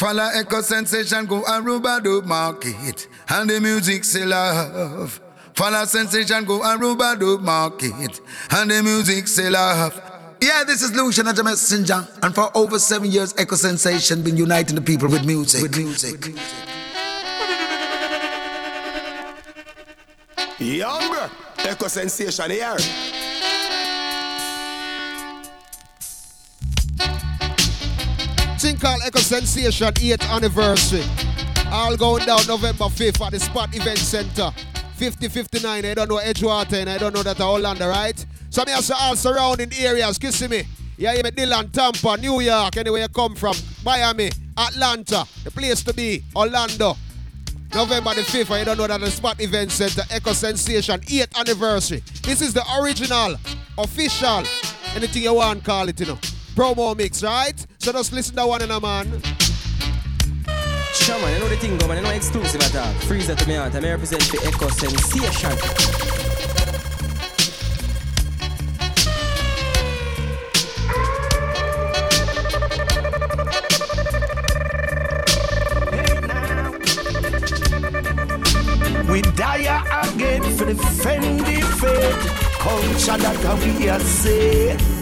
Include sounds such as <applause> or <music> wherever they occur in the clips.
Follow Echo Sensation, go Aruba do market, and the music say love. Follow Sensation, go Aruba do market, and the music say love. Yeah, this is Lucian as a messenger, and for over seven years, Echo Sensation been uniting the people with music. With music. With music. Younger, Echo Sensation here. Called Echo Sensation 8th anniversary. All going down November 5th at the Spot Event Center. 5059, I don't know Edgewater and I don't know that Orlando, right? So me also all surrounding areas, kiss me. Yeah, you me Dillon, Tampa, New York, anywhere you come from, Miami, Atlanta, the place to be, Orlando. November the 5th, I don't know that the Spot Event Center, Echo Sensation, 8th anniversary. This is the original, official, anything you want, call it, you know. Promo mix, right? So just listen to one in a man. Sure man, you know the thing go man, you know exclusive attack. Freeze that to me out, I may represent the Echo Sensation. We die again for defend the faith, culture that we are say.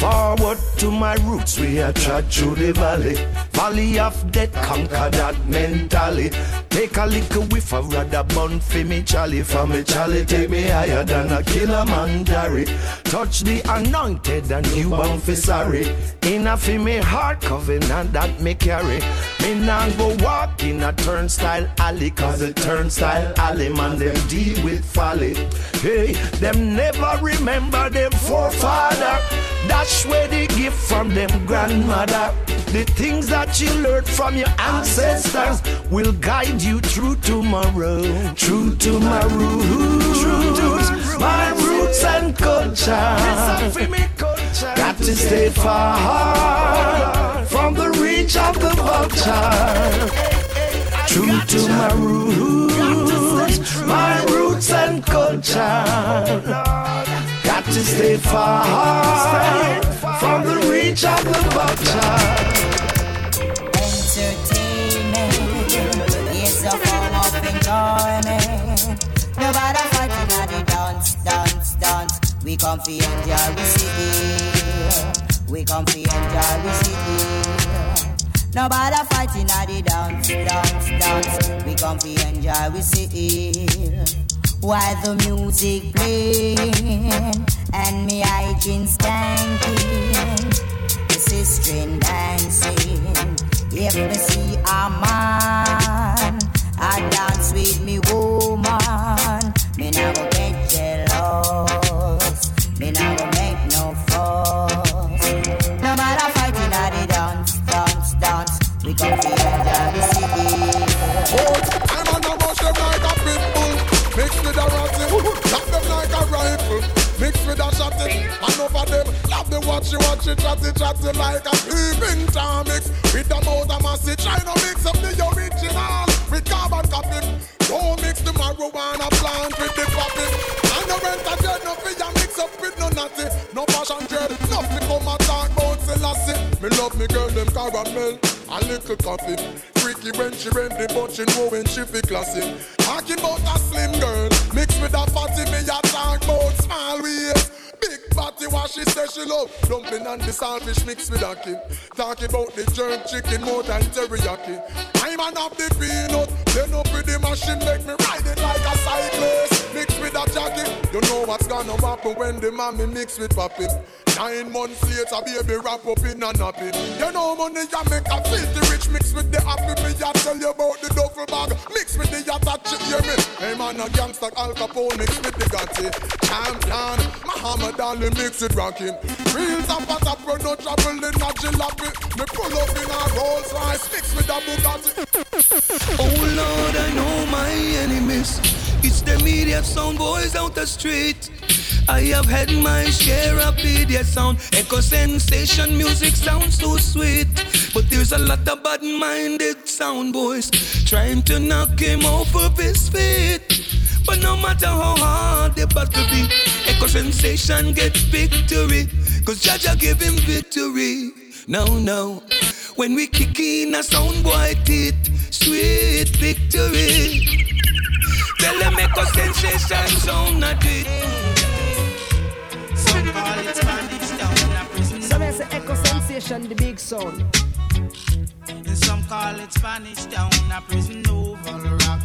Forward to my roots, we are trod through the valley. Valley of death, conquer that mentally. Take a little whiff of rather bun for me chally. For me chally, take me higher than a killer mandari. Touch the anointed and you bound for sorry. Enough in me heart covenant that me carry. Me nah go walk in a turnstile alley, cause a turnstile alley man them deal with folly. Hey, them never remember them forefather. That's where they give from them grandmother. The things that you learned from your ancestors will guide you through tomorrow. True to my roots, true to my roots and culture. Got to stay far from the reach of the vulture. True to my roots, my roots and culture. Got to stay far from the reach of the vulture. We come fi enjoy we city. We come fi enjoy we city. Nobody fighting at the dance, dance, dance. We come fi enjoy we city. While the music playing and me hygiene skanking, the sister dancing. If me see a man, I dance with me woman. Me nah rifle Mix with a shotty And over them Love the watchy watchy chatty chatty Like a peeping Tom mix. With the mouth of massy Try to mix up the original. With carbon copy Don't mix the marijuana plant with the poppy And the rent a dread No fear mix up with no natty. No passion dread Nothing come and talk about Selassie. Me love me girl them caramel A little coffee. Freaky when she ready but she know when she fi classy Talking about a slim girl Mixed with a fatty me a talk about small waist Big body what she say she love Dumpling and the saltfish mixed with a kid Talking about the jerk chicken more than teriyaki I'm an of the peanut Then up with the machine make me ride it like a cyclist Mixed with a jacket You know what's gonna happen when the mommy mix with papi Nine months later, baby, wrap up in a nappy. You know money, ya make a filthy rich mix with the happy. Me, ya tell you about the duffel bag. Mix with the yacht, you hear me? Hey man, a gangster Al Capone mix with the Gotti. Champion, Muhammad Ali mix with rocking. Real top a top, run no trouble in a jalopy. Me pull up in a Rolls Royce, mix with a Bugatti. Oh Lord, I know my enemies. It's the media sound boys out the street. I have had my share of media sound. Echo sensation music sounds so sweet. But there's a lot of bad minded sound boys trying to knock him off of his feet. But no matter how hard the battle be, Echo sensation gets victory. Cause Jah Jah gave him victory. No, no. When we kick in a sound boy teeth, sweet victory. Tell them make a sensation sound not it. Some call it Spanish Town in a prison. Some say echo sensation, the big sound. And some call it Spanish Town a prison oval rock.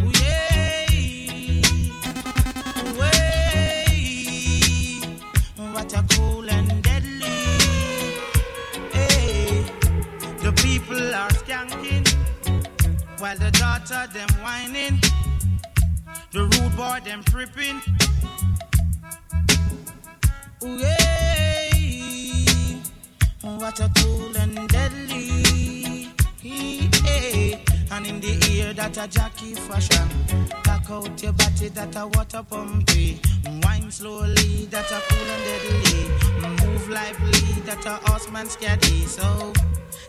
Ooh, yeah. What a cool and deadly. Hey. The people are skanking while the daughter them whining. The rude boy them tripping. Ooh, yeah. What a cool and deadly. Yeah. And in the ear that a jockey fashion. Back out your body that a water pumpy. Wine slowly that a cool and deadly. Move lively that a horseman steady. So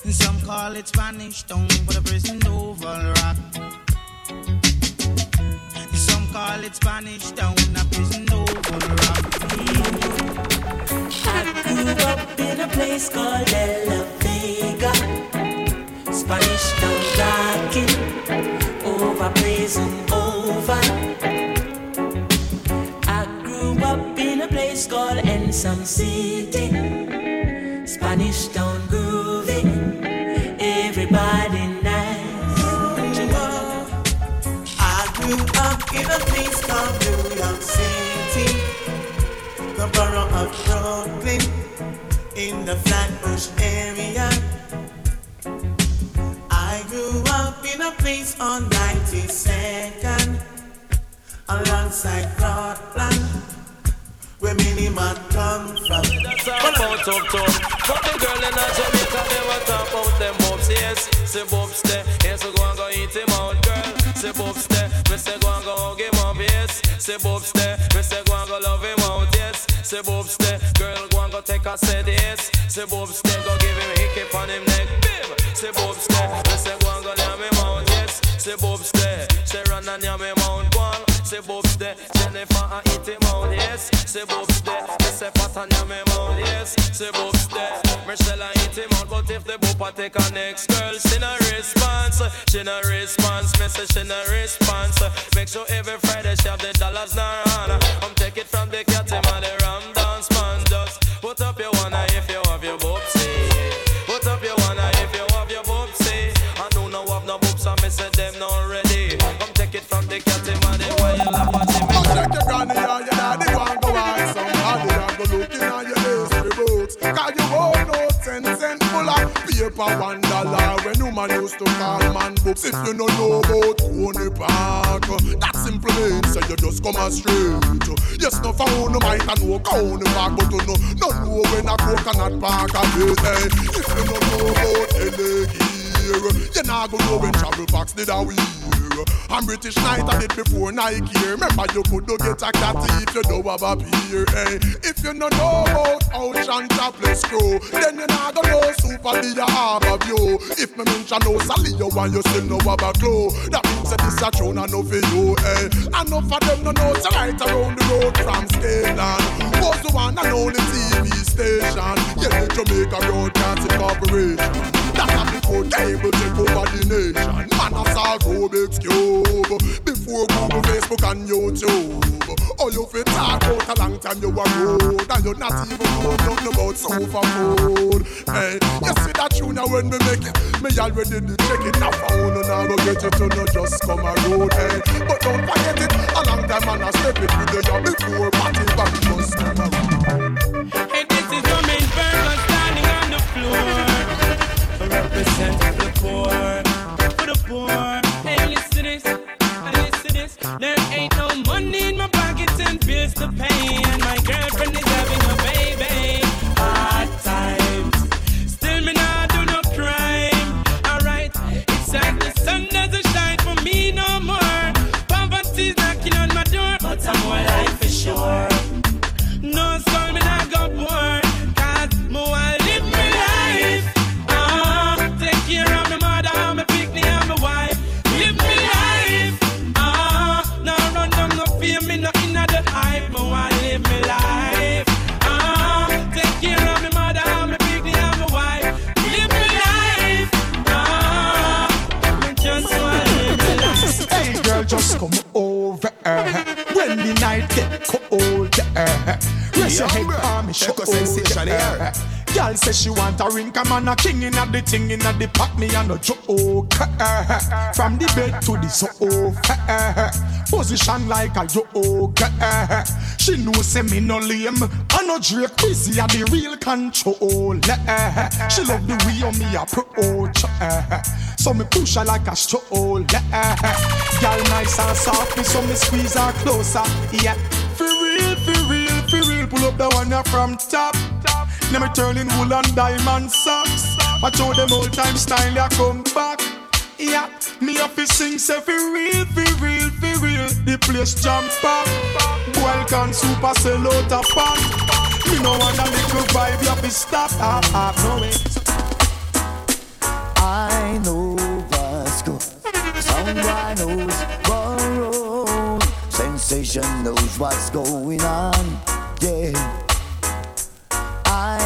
some call it Spanish town, but a prison oval rock. Some call it Spanish town, a prison oval rock. I grew up in a place called De La Vega. Spanish town rocking over prison over. I grew up in a place called Ensom City. Spanish town grooving. Everybody nice. I grew up in a place called New York City, the borough of Brooklyn, in the Flatbush area. A place on 92nd, alongside Broadland, where many man come from. That's all about tough. But the girl in a Jamaica, want talk about them bobs, yes. Say bobs there, yes, so go and go eat him out, girl. Say bobs there, me say go and go hug him up, yes. Say bobs there, me say go and go love him out, yes. Say bobs there, girl go and go take a set, yes. Say bobs Say bobs me say pat and yam him out, yes. Say bobs Michelle and eat him out, but if the boopa take a next girl, she no response, she no response, me say she no response. Make sure every Friday paper one dollar when you man used to call man books. If you don't know about Coney Park, that simply means so you just come straight. Yes, no found no might and no Coney Park, but you know, no know when a coconut park a is. If you don't know about LA here, you not go know when travel packs did a wear. I'm British night I did before Nike here. Remember you could do get a cat if you don't have a peer. Hey, eh? if you don't know about Ocean Chaplin screw, then you not gonna know Super Lee have a view. If me mention no Sally, you want you still know have a clue. That means that this a tune eh? and no for you. Hey, enough of them no know to right around the road from Scaland. Was the one and only TV station. Yeah, Jamaica Broadcasting Corporation. That a before cable take over the nation. Man, I saw Rubik's Cube before Google, Facebook, and YouTube. Oh, you fit talk out a long time you were road, and you're not even know nothing about sofa food. Hey, you see that tune now when we make it, me already did check it. I found and I go get it to not just come a road. Hey, but don't forget it. A long time man, I step it with the job before party back just come around. Represent a on a king in the thing in the pack me a joke. From the bed to the sofa, position like a joke. She know say me no lame, I no Drake busy at the real control. She love the way on me approach, so me push her like a stroll. Girl nice and soft, so me squeeze her closer. Yeah, for real, for real, for real. Pull up the one from top. Let me turn in wool and diamond socks. I show them old time style, ya come back. Yeah, me have to sing say for real, for real, for real. The place jump up. Boy can super sell out a pan. Me no want a little vibe, you have to stop. Ah, ah, no way. I know Vasco, someone knows Borough. Sensation knows what's going on, yeah.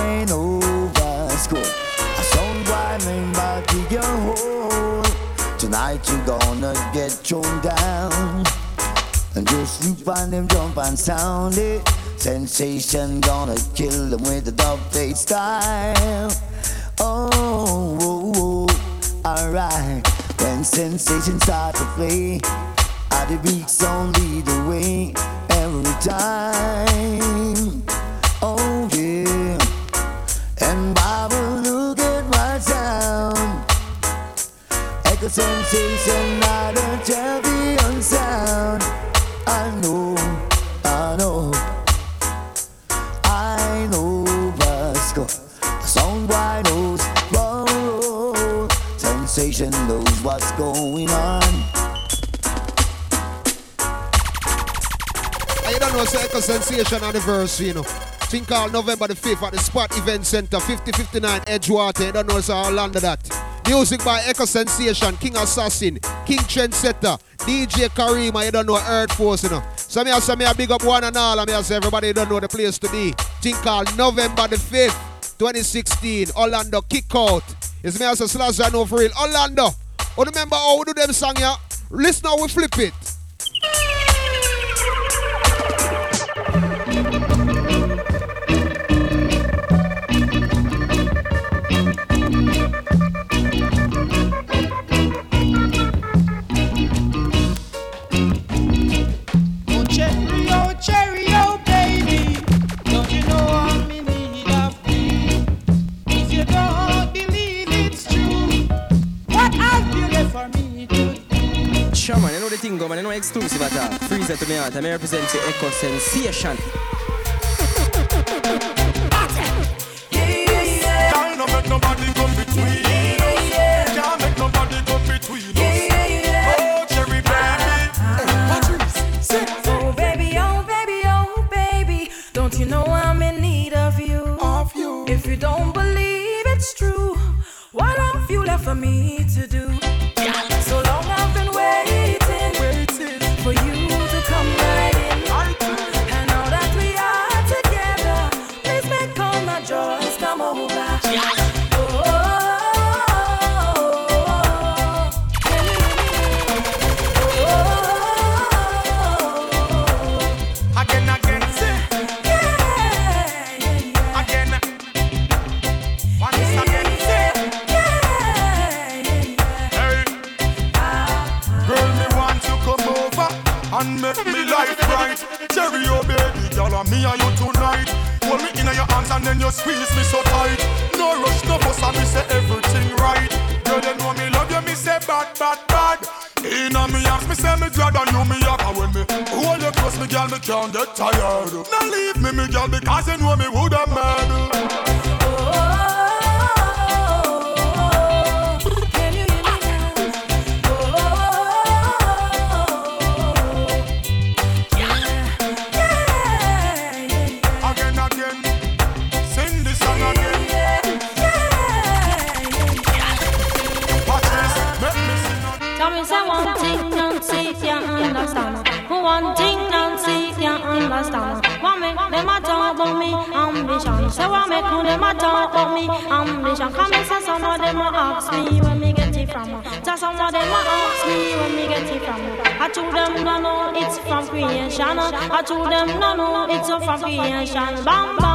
I know Vasco, a sound rhyming back to your hole. Tonight you're gonna get thrown down. And just loop on them, jump and sound it. Sensation gonna kill them with the plate style. Oh, oh, oh, alright. When sensation start to play, I the beats only the way every time. Echo sensation, not a champion sound. I know, I know, I know Vasco. A song boy knows, sensation knows what's going on. You don't know, the Echo Sensation anniversary, you know. Think called November the 5th at the Spot Event Center, 5059 Edgewater. You don't know, it's all under that. Music by Echo Sensation, King Assassin, King Trendsetter, DJ Karima, you don't know Earth Force, you know. So me I me I big up one and all, and me everybody don't know the place to be. Thing called November the 5th, 2016, Orlando Kick Out. It's me I say slash I know for real. Orlando, oh remember how we do them song, yeah? Listen how we flip it. Do? Sure, man, you know the thing, go, man. You know exclusive at all. Freeze to me out. I may represent the Echo Sensation. Girl, no make nobody come between us. Can't make nobody come between us. Oh, cherry baby. Oh baby, oh baby, oh baby, don't you know I'm in need of you? Of you. If you don't believe it's true, what have you left for me can't get tired. Now leave me, me girl, because you know me them a talk about me ambition? Come and say some of them a ask me when me get it from. Tell some of them a ask me when me get it from. I told them no no, it's from creation. I told them no no, it's from creation. Bam bam,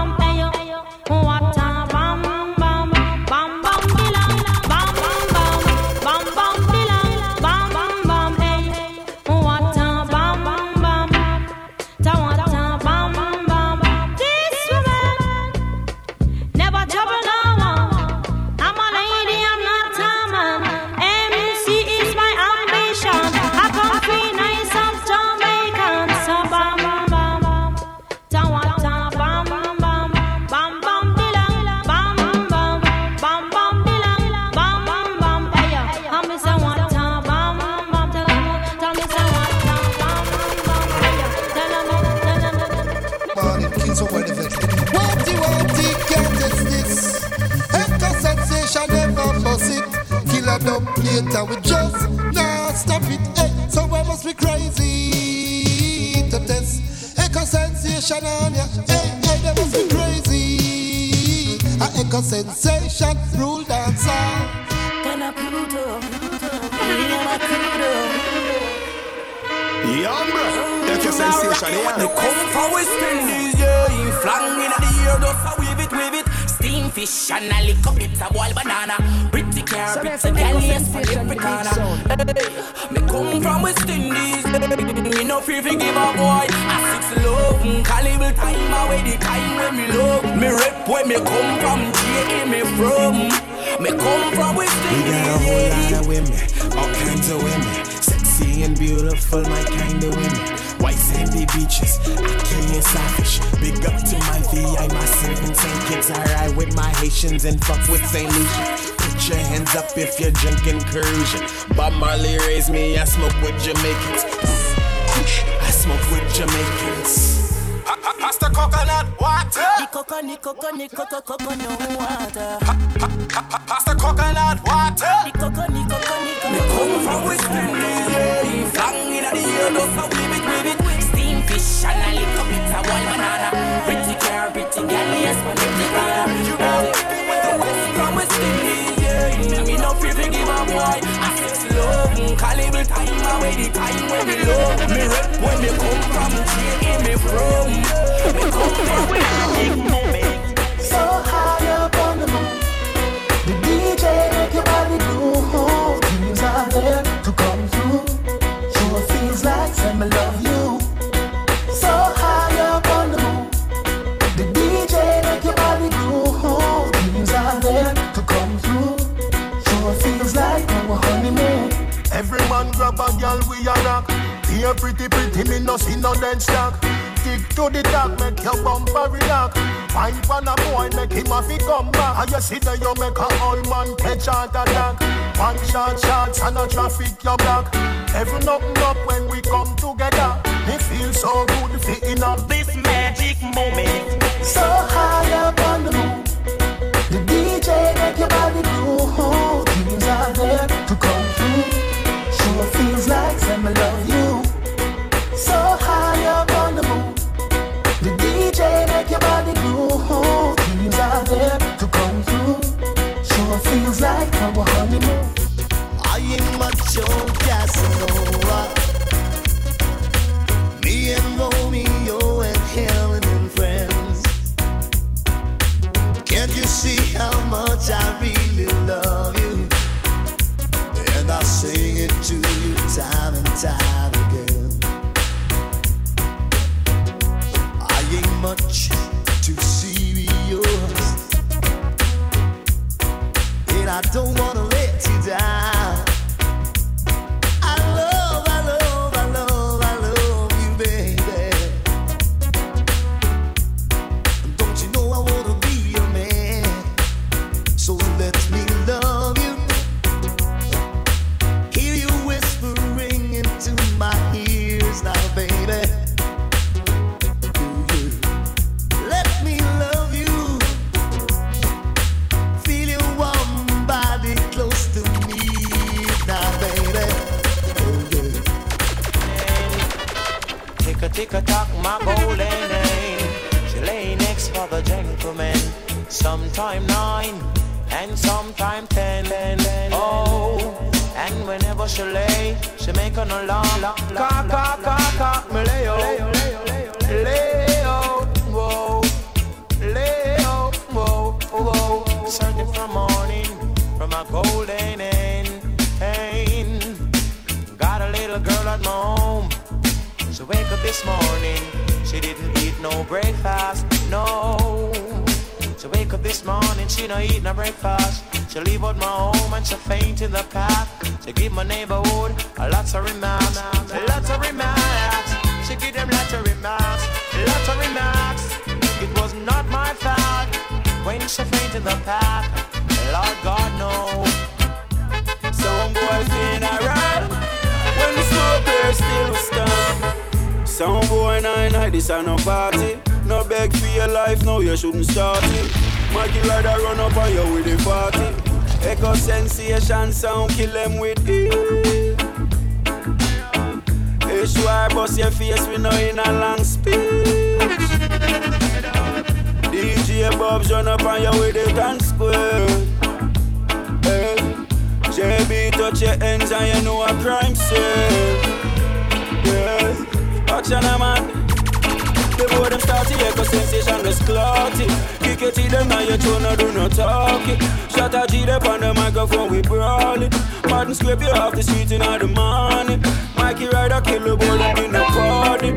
A sensation rule dancer. Gonna Pluto, Gonna Pluto. Young bro, echo sensation yeah. They come from West Indies, yeah. Flang in the air, just wave it, wave it. Steam fish and a lick up, it's a wild banana carpets and galleons for every corner. Hey, me come from West Indies. Me no free to give a boy a six love. Mm, Calibre time away the time when me love. Me rep where me come from, J.A. me from. Me come from West Indies. We got a whole lot of women, all kinds of women. Sexy and beautiful, my kind of women. White sandy beaches, Ackee and Saltfish. Big up to my VI, my servants and kids. I with my Haitians and fuck with St. Lucia. Put your hands up if you're drinking Persian. Bob Marley raised me, I smoke with Jamaicans. I smoke with Jamaicans. Pass the coconut water. The coconut, coconut, coconut, coconut water. Pass the coconut water. The coconut, coconut, coconut. Me come from West Indies. Flang in the air, just a wave it, wave it. Steam fish and a little bit of wild banana. Pretty car, pretty gal, yes, but pretty car. You know, come from West Indies free to give a boy a six love. Mm, Calibre time away the time when me love. Me rep when me come from, where me from. Me come from. So high up on the moon, the DJ make your body move. Dreams are there to come Every man grab a girl we a rock. Be a pretty pretty, me no see no dead stock. Kick to the top, make your bumper react. Fine pan a boy, make him a fi come back. And you see that you make a old man catch heart attack. One shot shots and a traffic your block. Every nothing up when we come together. Me feel so good, fitting up this magic moment. So high up on the moon, the DJ make your body Some boy nine night this a no party. No beg for your life, no you shouldn't start it. Maggie rider run up on you with the party. Echo sensation sound kill them with it. HY bust your face with no in a long speech. DJ Bob's run up on you with the dance square. JB touch your ends and you know a crime scene. Yeah, action man. The boy them start to echo sensation just clout. Kick it to them now you tune no do no talk it. Shot a G up on the microphone we brawl it. Martin scrape you off the street in all the morning. Mikey Rider kill the boy up in the party.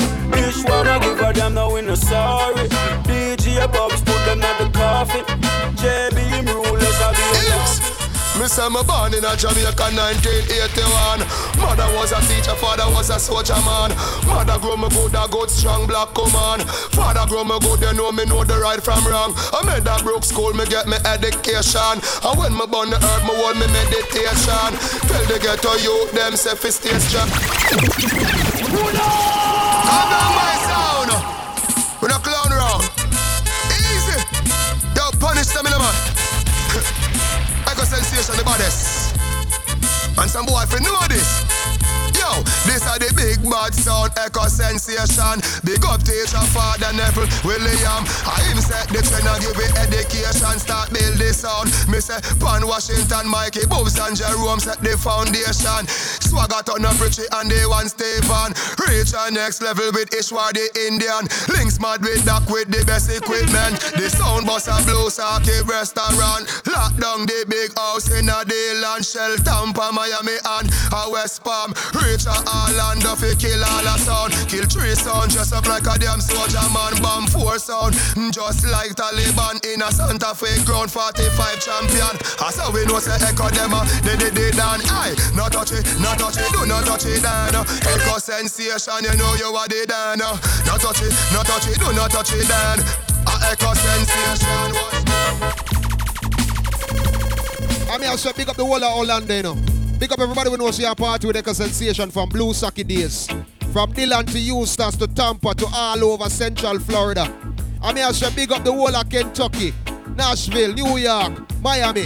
One I give a damn now we no sorry. DJ Bobs put them at the coffin. JB a Me say me born in a Jamaica 1981 Mother was a teacher, father was a soldier man. Mother grow me good, a good strong black woman. Father grow me good, you know me know the right from wrong. I made that broke school, me get me education. And when me born the earth, me want me meditation. Tell the ghetto youth, them say fi stay strong sensation, the baddest. And some boy fi know this. Yo, this are the big bad sound echo sensation. Big up teacher, father, Neville, William. I him set the trend and give it education. Start build this sound. Me say Pan Washington, Mikey, Bobs and Jerome set the foundation. Swagger turn up Richie and they one Stephen. Reach a next level with Ishwa the Indian. Links mad with Doc with the best equipment. The sound boss a blue sake restaurant. Lock down the big house in a DeLand, Shell, Tampa, Miami and a West Palm. Reach a Orlando fi kill all a sound. Kill three sound, dress up like a damn soldier man. Bomb four sound, mm, just like Taliban in a Santa Fe ground 45 champion. I saw we know say echo them a they they they done. Aye, not touch it, not touch it, do not touch it down. Echo sensation, you know you are the dan. Not touch it, not touch it, do not touch it down. A echo sensation. I mean, I say big up the whole of Orlando, you know. Big up everybody who knows your party with Echo Sensation from Blue Saki days. From Dillon to Eustis to Tampa to all over Central Florida. I mean, I say big up the whole of Kentucky, Nashville, New York, Miami,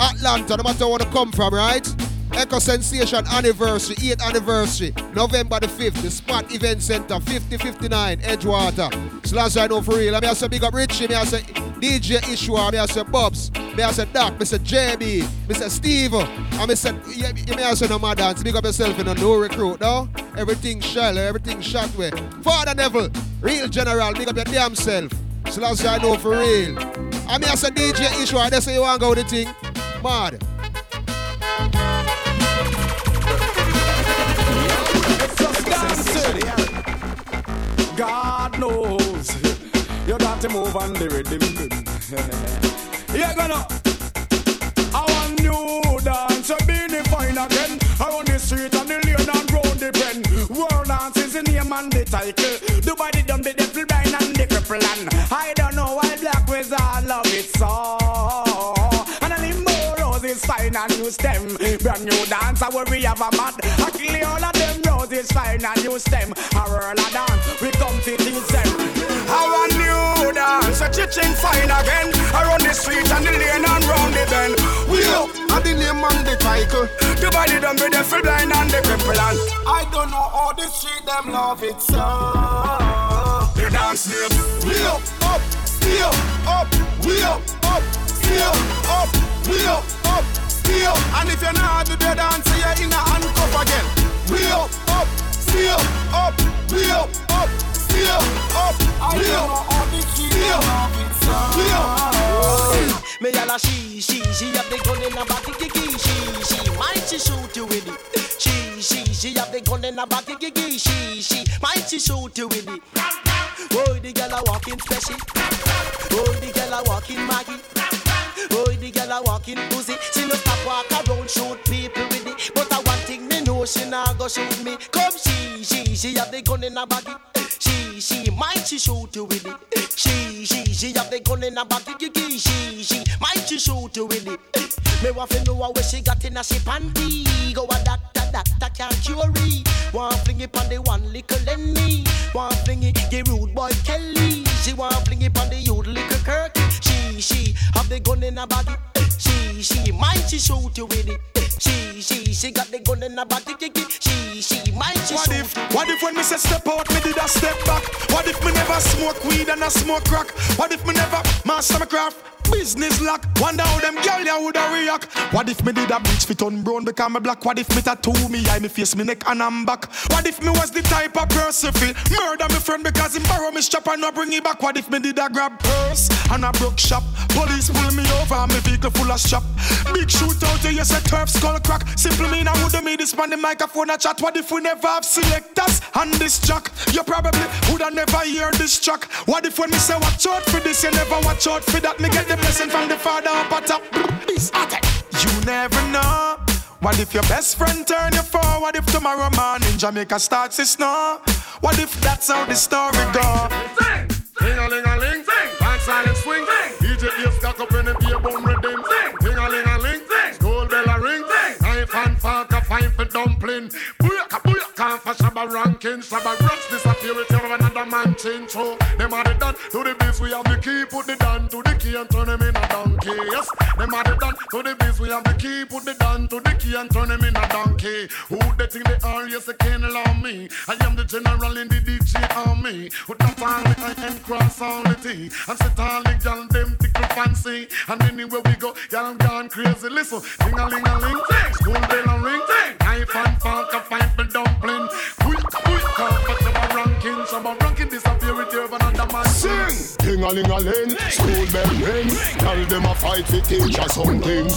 Atlanta, no matter where you come from, right? Echo Sensation anniversary, 8th anniversary, November the 5th, the Spot Event Center, 5059 Edgewater. Slash I know for real. I mean, I say big up Richie, me I say DJ Ishwa, me I say Bobs, me I say Doc, me say JB, me say Steve, and me say, yeah, me I say no more dance, big up yourself in a no recruit, no? Everything shell, everything shot with. Father Neville, real general, big up your damn self. Slash I know for real. I mean, I say DJ Ishwa, they say you want to go the thing. Mad. God knows you got to move on the rhythm. <laughs> You're gonna. I want new dance, be the fine again. Around the street and the lane and round the pen. World dance is the name and the title. The body dumb, the devil blind and the cripple and I don't know why black wizard love it so. And a new stem. Brand new dance, I we have a mad. I kill all of them roses fine and new stem. A whirl a dance, we come to teach them. I want new dance, a chicken fine again. Around the street and the lane and round the bend. We up at the name and the title. The body done with the full blind and the cripple and I don't know how the street them love it so. The dance name, we up, up. still up, up, we up, up, still up, we up, up, still. And if you're not the dance, you're in a handcuff again. We up, up, still up, we up, up, still up, we up, still, we up. Me yalla she, she, she have the gun in her back, kiki, she, she, might she shoot you with it. She, she, she have the gun in her back, kiki, she, she, might she shoot you with it. Oh, the girl a walking special. Oh, the girl a walking Maggie. Oh, the girl a walking pussy. She no stop walk around shoot people with it. But I one thing me know she nah go shoot me. Come she, she, she have the gun in her body. She, she, might she shoot you with it. She, she, she have the gun in her body. She, she, might she shoot you with it. Me want to know where she got in a she panty. Go a doctor, doctor can't cure it. Want fling it on the one little Lenny. Want fling it, the rude boy Kelly. She want fling it on the youth little Kirk. She, she have the gun in her body. She, she might she shoot you with it. She, she, she got the gun in her body. She, she might she What shoot if, what if when me say step out, me did a step back? What if me never smoke weed and I smoke crack? What if me never master my craft? Business lock. Wonder how them girl ya woulda react. What if me did a bleach fit on brown because me black? What if me tattoo me eye, me face, me neck and I'm back? What if me was the type of person fi murder me friend because him borrow me strap and not bring it back? What if me did a grab purse and a broke shop? Police pull me over and me vehicle full of shop. Big shootout, you say turf skull crack. Simply mean I woulda made this man the microphone a chat. What if we never have selectors and this jack? You probably woulda never hear this track. What if when me say watch out for this, you never watch out for that? Me get the blessing from the father up at top. This attack. You never know. What if your best friend turn you for? What if tomorrow morning Jamaica starts to snow? What if that's how the story go? Sing, sing a ling a ling, sing, back silent swing, sing. DJ Ace got up in the beer boom redeem, sing, sing a ling a ling, sing. School bell a ring, sing. Knife and fork a fine for dumpling. Booyaka for shabba ranking, shabba rocks disappear with you another man change. So them are the done to the biz, we have the key, put the down to the key and turn them in a donkey. Yes, them are the done to the biz, we have the key, put the down to the key and turn them in a donkey. Who they think they are? Yes, they can't allow me. I am the general in the DJ army. With the family, I can cross all the T. And sit all the gal, them tickle fancy. And anywhere we go, y'all gone crazy. Listen, ding a ling a ling, school bell a ring, knife and fork a fight for dumpling. Quick, quick, come for some ranking, some ranking disappear with you another man. Sing! Ding a ling a ling, school bell ring. Tell them a fight fi teach us something.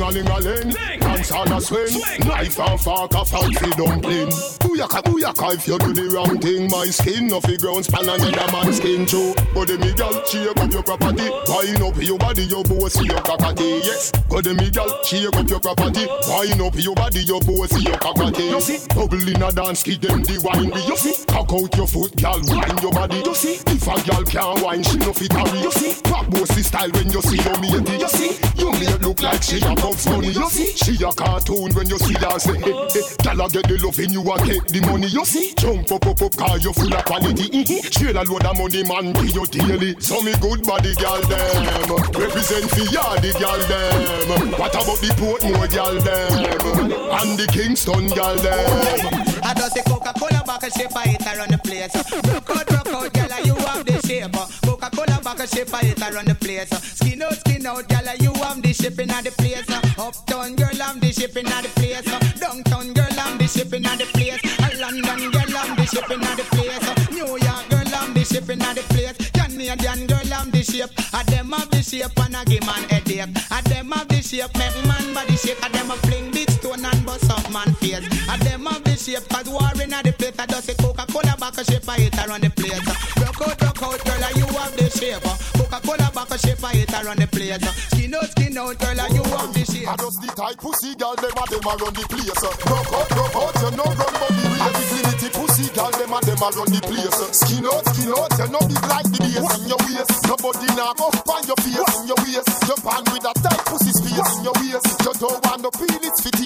Ding a ling a ling, dance on a swing. Knife and fork a fight fi dumpling. Booyaka booyaka if you do the wrong thing. My skin no fi ground span another man's skin too. The me gal shake up your property. Wind up your body, your bossy your cockatoo. Yes, go the me gal shake up your property. Wind up your body, your bossy your cockatoo. You see, double in a dance, give them the wine. You see, cock out your foot, gal, wind your body. You see, if a gal can't wine, she no fit carry. You see, pop bossy style when you see your matey. You see, you may look like she a Bugs Bunny. You see, she a cartoon when you see her say, eh, hey, hey, gal a get the loving, you a take the money. You see, jump up, up, up, cause you full of quality. <laughs> Trail a load of money, man, pay you daily. So me good body, gal them, represent for ya the gal them. What about the Portmore gal them, and the Kingston gal them? I just say Coca-Cola back and shape it around the place. Rock out, rock out, gyal, you have the shape. Coca-Cola back and shape it around the place. Skin out, skin out, gyal, you have the shipping at the place. Uptown girl, I'm the shipping at the place. Downtown girl, I'm the shipping at the place. London girl, I'm the shipping at the place. New York girl, I'm the shipping at the place. Canadian girl, I'm the shape. I them have the shape and I give man headache. I them have the shape, make man body shake. I them a fling big stone and bust up man face. I them have the shape, cause war in the place. I just say Coca-Cola back a shape, I hit around the place. Rock out, rock out, girl, and you have the shape. Coca-Cola back a shape, I hit around the place. Skin out, skin out, girl, and you have the shape. I just the tight pussy girl, them a them a run the place. Rock out, rock out, you no run but the race. Dignity pussy girl, them a them a run the place. Skin out, skin out, you no big like the bass in your waist. Nobody now go find your face in your waist. Jump on with a tight pussy space in your waist. You don't want to peel it fit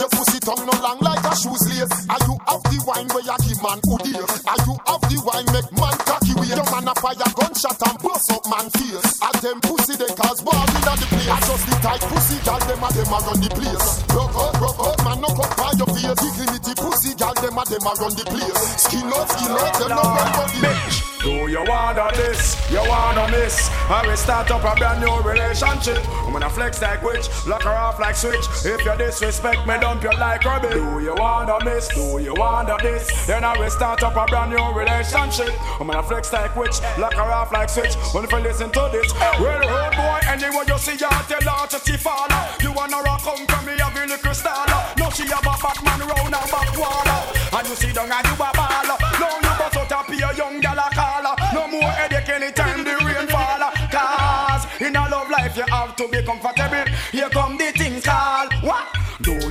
your pussy tongue no long like a shoes lace. Are you have the wine where you give man who dear? Are you have the wine make man? Your man a fire gunshot and bust up man face. At them pussy they cause ball in the place. I just the tight pussy girl them a them a run the place. Rock out, rock out, man no come by your face. Dignity pussy girl them a them a run the place. Skin out, skin out, you no run body. Do you wanna this? You wanna miss? I will start up a brand new relationship. I'm gonna flex like witch, lock her off like switch. If you disrespect me, dump you like rubbish. Do you wanna miss? Do you wanna this? Then I will start up a brand new relationship. I'm gonna flex like witch, lock her off like switch. When if you listen to this, well, old boy, anyway you see her, tell her to see father. You wanna rock home from me, have a little star. No, she have a Batman round her back wall. And you see and you a ball. No, you bust pay a young gal a call. No more headache anytime the rain fall. Cause in a love life you have to be comfortable. Here come the things call. What?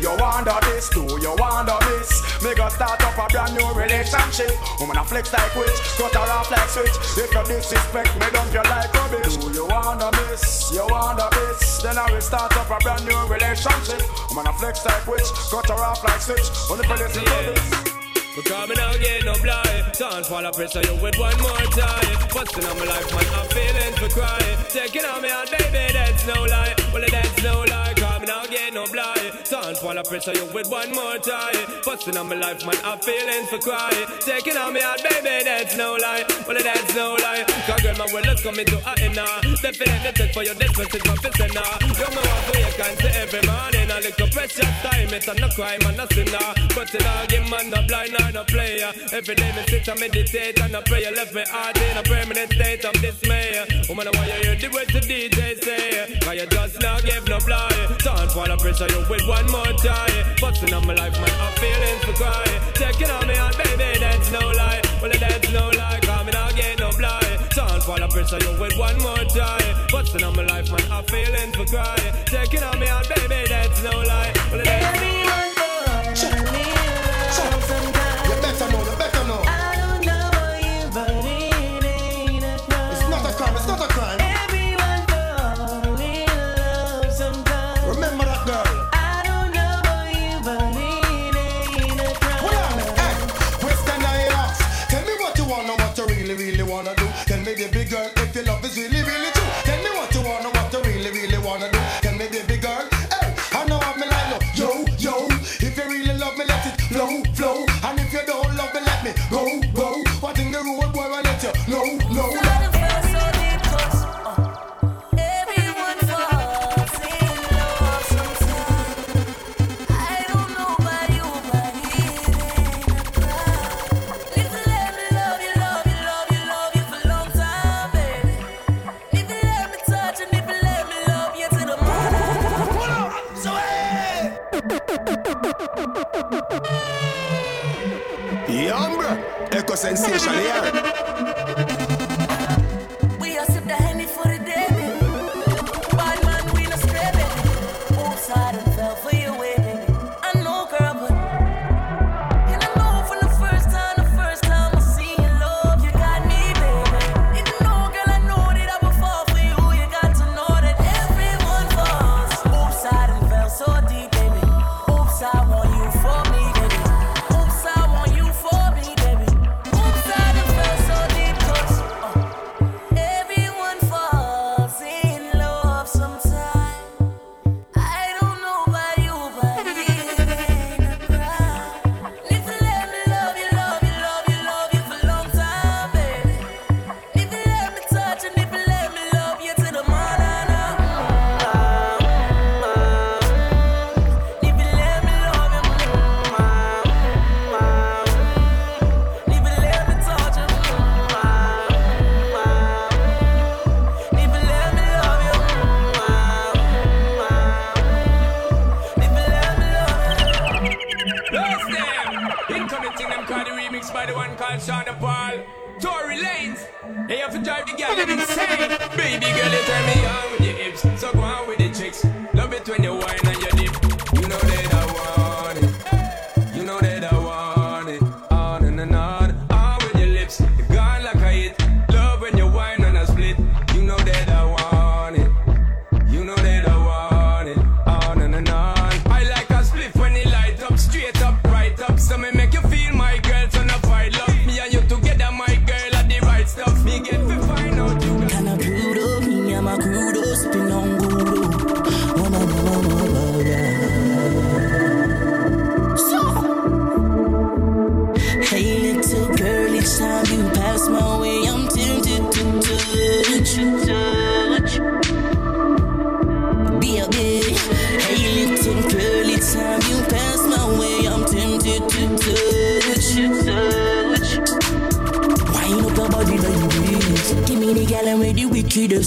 You wonder this? Do you wonder this? Me go start up a brand new relationship. Woman a flex like witch, cut her off like switch. If you disrespect me, dump you like rubbish. Do you wonder this? You wonder this? Then I will start up a brand new relationship. Woman a flex like witch, cut her off like switch. Only for listen to this. Because me now get no blind Don't fall a pressure you with one more time Busting on my life man I'm feeling for crying Taking on me out baby that's no lie Well that's no lie Cause me now get no blind Don't pressure you with one more time Busting on my life man I'm feeling for crying Taking on me out baby that's no lie Well that's no lie Cause girl my world is coming to a end now Definitely take for your distance is my fist now You me want to wake and say every morning A little precious time it's not crime a sinner But it all give man the blind I'm no player. Every day me sit and meditate and I pray. You left me heart in a permanent state of dismay. Woman, why you hear the words the DJ say? Cause you just not give no fly. Don't fall of pressure you with one more tie. Busting on my life, man, I'm feeling for cry. Taking on me heart, baby, that's no lie. Well, that's no lie. Me not get no blind. Don't fall of pressure you with one more tie. Busting on my life, man, I'm feeling for cry. Taking on me heart, baby, that's no lie. Well, that's no lie. Know, know. Everyone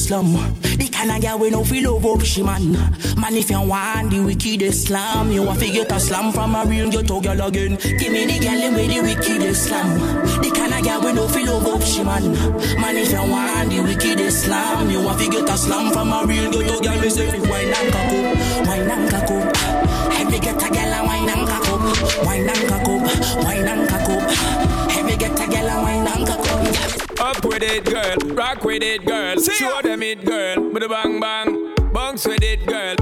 slam. The kind of girl we no feel love up she man. Man if you want the wickedest slam, you want to get a slam from a real ghetto girl again. Give me the girl with the wickedest slam. The kind of girl we no feel love up she man. Man if you want the wickedest slam, you want to get a slam from a real ghetto girl. Me say wine and up, wine and up. Every a girl a wine and up, wine and up, wine and cock Up with it, girl. Rock with it, girl. Show them it, girl. With a bang bang. Bounce with it, girl.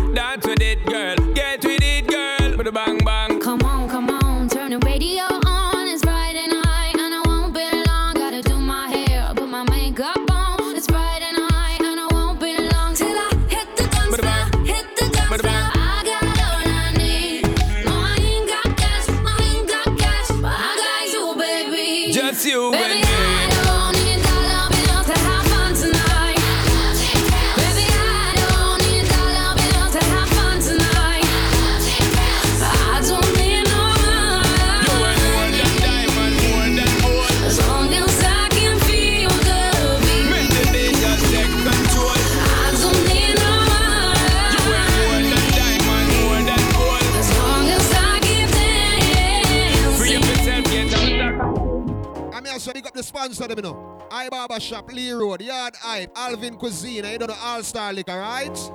Shop, Lee Road, Yard Hype, Alvin Cuisine, and you don't know All Star Liquor, right?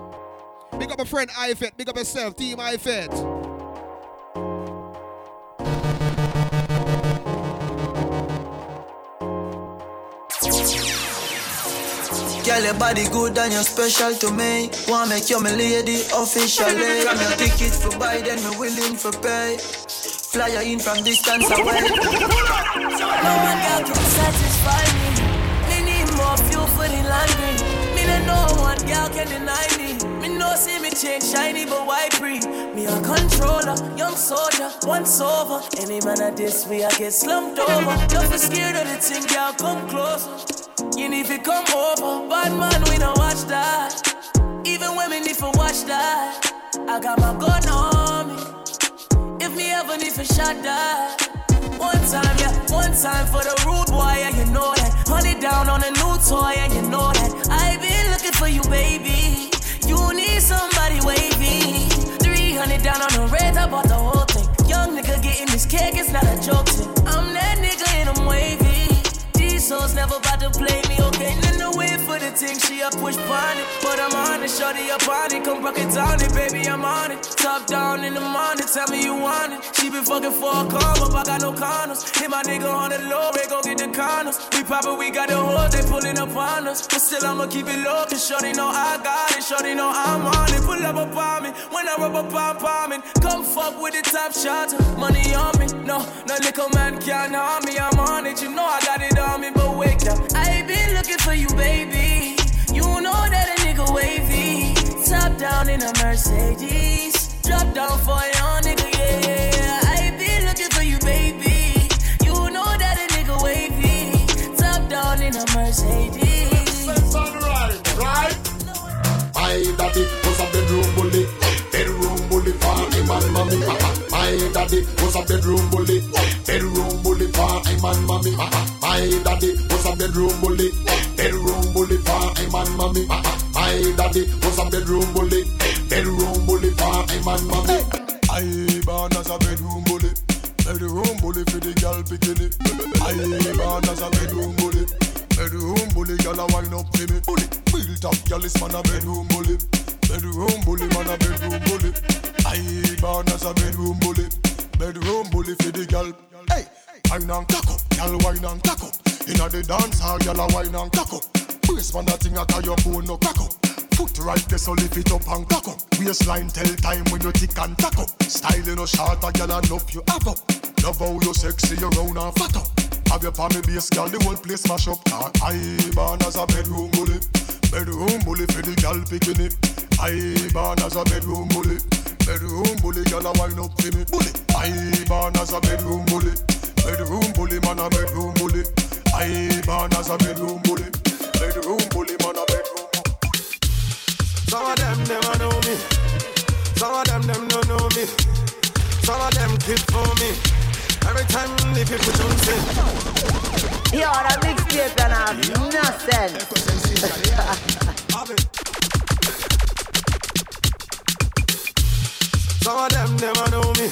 Big up a friend, iFet. Big up yourself, Team iFet. Girl, your body good and you're special to me. Wanna make you my lady officially. <laughs> From your ticket for buy, then me willing for pay. Fly you in from distance away. <laughs> No one girl can satisfy me. Me need for the landing. Me know one girl can deny me. Me no see me change shiny but white free. Me a controller, young soldier, once over. Any man at this way I get slumped over. Don't be scared of the thing, girl, come closer. You need to come over, bad man, we don't watch that. Even women need to watch that. I got my gun on me. If me ever need to shot that. One time, yeah, one time for the rude boy, yeah, you know down on a new toy, and you know that. I've been looking for you, baby. You need somebody wavy. 300 down on the red, I bought the whole thing. Young nigga getting this cake, it's not a joke thing. I'm that nigga and I'm wavy. These souls never about to play the thing, she a push on it. But I'm on it, shorty up on it. Come rock it down it, baby, I'm on it. Top down in the morning, tell me you want it. She been fucking for a come up, I got no condoms. Hit my nigga on the low, they go get the condoms. We poppin', we got the hoes, they pullin' up on us. But still, I'ma keep it low, cause shorty know I got it. Shorty know I'm on it. Pull up upon me when I rub up on palming. Come fuck with the top shot, money on me. No, no little man can't harm me. I'm on it, you know I got it on me, but wake up. I been looking for you, baby. Top down in a Mercedes. Drop down for your nigga, yeah. I been looking for you, baby. You know that a nigga wavy. Top down in a Mercedes. right? My daddy was a bedroom bully, bedroom bully for him and mommy. My daddy was a bedroom bully, bedroom bully for him and mommy. My daddy was a bedroom bully, bedroom bully for him and mommy. My daddy was a bedroom bully, bedroom bully for him and mommy. I born as a bedroom bully, bedroom bully for the girl bikini. I born as a bedroom bully, bedroom bully girl a wine up to me. Bully, built up girl is man a bedroom bully, bedroom bully man a bedroom bully. I born as a bedroom bully, bedroom bully for the girl. Hey, wine and cock up, girl wine and cock up. Inna the dance hall, girl a wine and cock up. Brace man that thing a tie your bone no crack up. Foot right there, so lift it up and cock up. Waistline tell time when you tick and tack up. Style you no short, a girl enough you have up. Love how you sexy, you round and fat up. Have your palm base, girl, the whole place mash up. Ah, I born as a bedroom bully, bedroom bully for the girl picking it. I born as a bedroom bully, bedroom bully, girl a wine up to me. Bully, I born as a bedroom bully, bedroom bully, man a bedroom bully. I born as a bedroom bully, bedroom bully, man a bedroom. Some of them never know me. Some of them them don't know me. Some of them keep for me. Every time the people jump in. Yo, that mixtape and have nothing. Some of them never know me.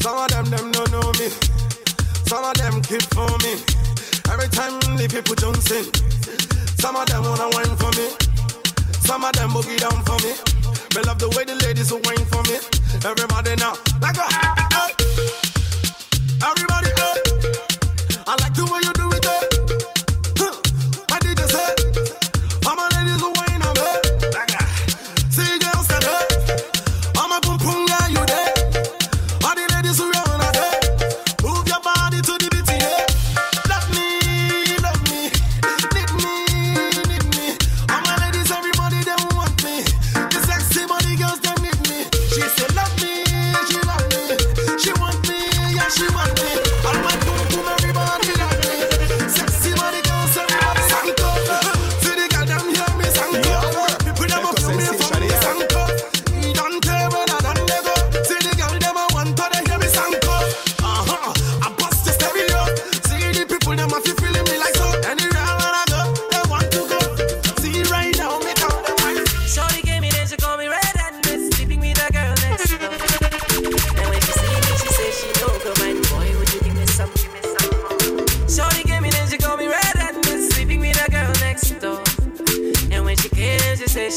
Some of them them don't know me. Some of them keep for me. Every time the people in. Some of them wanna wine for me. Some of them boogie down for me. Me love the way the ladies will wine for me. Everybody now, like a hey. Everybody up. I like the way you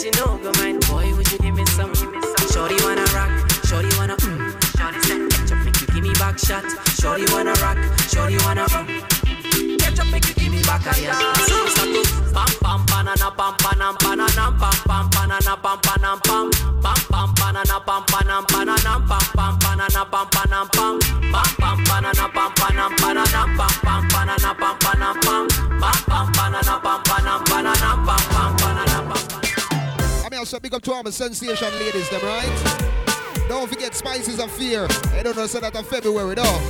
she no go mind. Boy, would you give me some? Shorty wanna rock, shorty wanna mm. Shorty said, catch up, make you give me back shot. Shorty wanna rock, shorty wanna mm. Catch up, make you give me back a. So start to pam pam banana panam pananam pam banana pam panam pam pam pam banana pam panam pananam pam pam banana pam panam pam pam pam banana pam panam pananam pam pam Also big up to all my sensation ladies, them right? Don't forget Spices of Fear. I don't know, so that in February, though.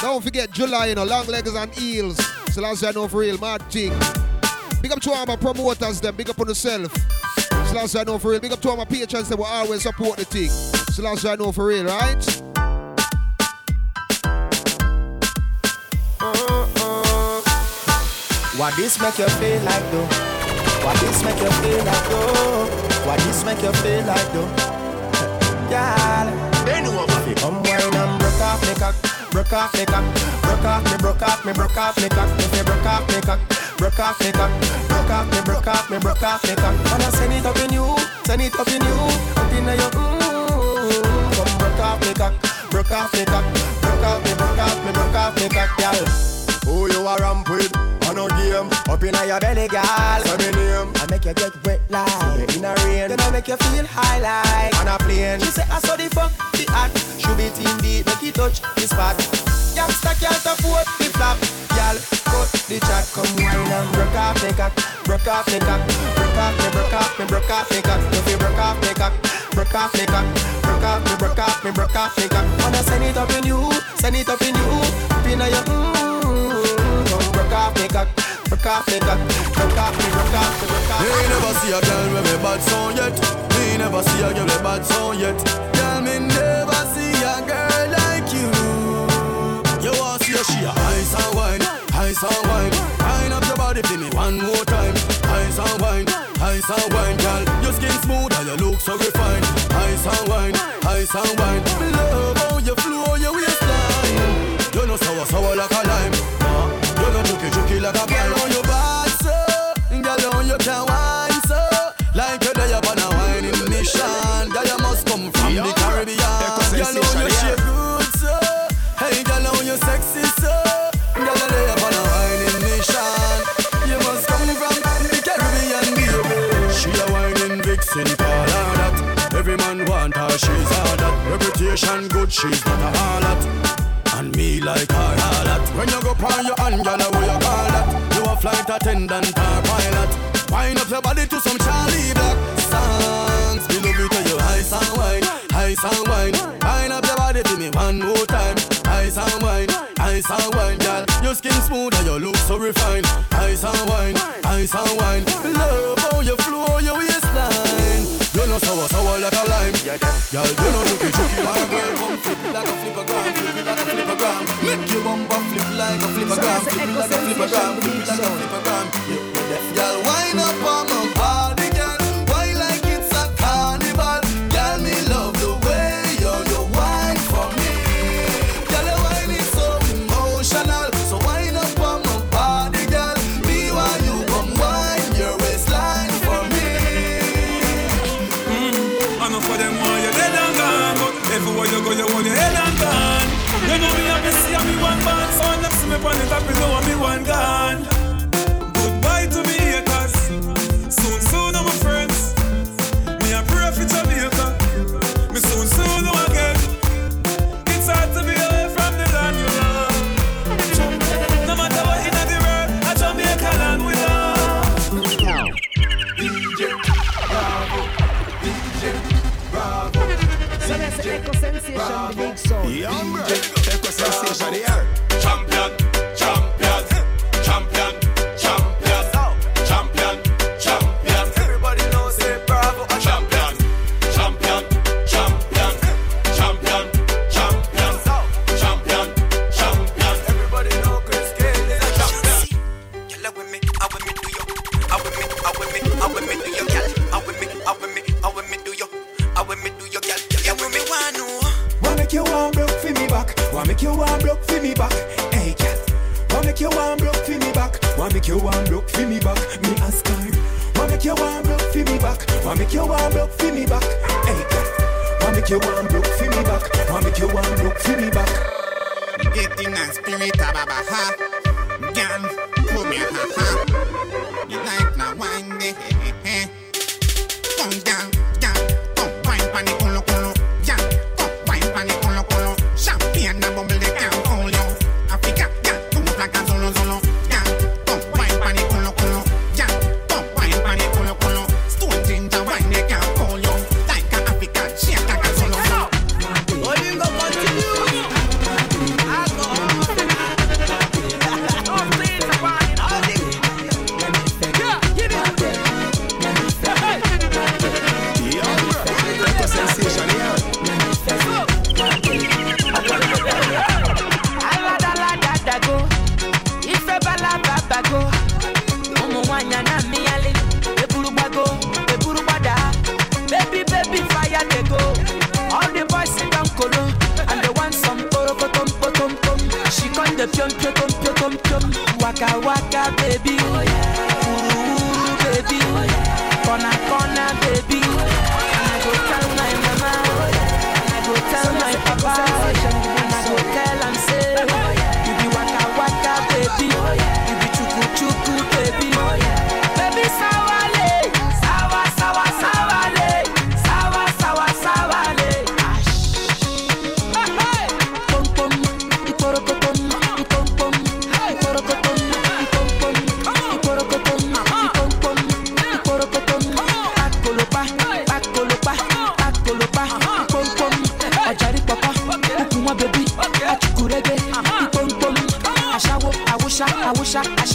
Don't forget July, you know, long legs and heels. So last I know for real, mad thing. Big up to all my promoters, them. Big up on yourself. So last I know for real. Big up to all my patrons that will always support the thing. So last I know for real, right? What this make you feel like though? What this make you feel like though? What this make you feel like though? Girl, they know what come wine and broke off me cock, broke off me cock, broke off me, broke off me, broke off me cock. If you broke off me cock, broke off me cock, broke off me, broke off me, broke off me cock. Wanna send it up in you, send it up in you, up in your mm. Come broke off me cock, broke off me cock, broke off me, broke off me, broke off me cock, girl. Who you a ramp with? On a game. Up in your belly, girl. Say me name. I make you get wet like in a rain. Then I make you feel high like On a plane. She say I saw the fuck the act. Should be team beat, make it touch the spot. Youngster can't afford the flap. Y'all cut the chat, come wine and broke off me cock, broke off me cock, broke off me, broke off me, broke off cock. If you broke off me cock, broke off me cock, broke off me, broke off me, broke off me cock. Wanna send it up in you, send it up in you, up in your mm. Broke off me cock, broke off me cock, broke off me, broke off me, broke off me. Me never see a girl with me bad song yet. Me never see a girl with bad song yet. Girl, me never see a girl like you. You want see a she a ice and wine, ice and wine. Wine up your body for me one more time. Ice and wine, ice and wine, girl. Your skin smooth and you look so refined. Ice and wine, ice and wine. Reputation good, she's not a harlot. And me like her harlot. When you go on your hand, girl, where you call that? You a flight attendant or pilot. Wind up your body to some Charly Black songs. Me love it when you ice and wine, ice and wine. Wind up your body to me one more time. Ice and wine, ice and wine, girl. Your skin smooth and you look so refined. Ice and wine, ice and wine. Instagram. Give me like a flipper gram.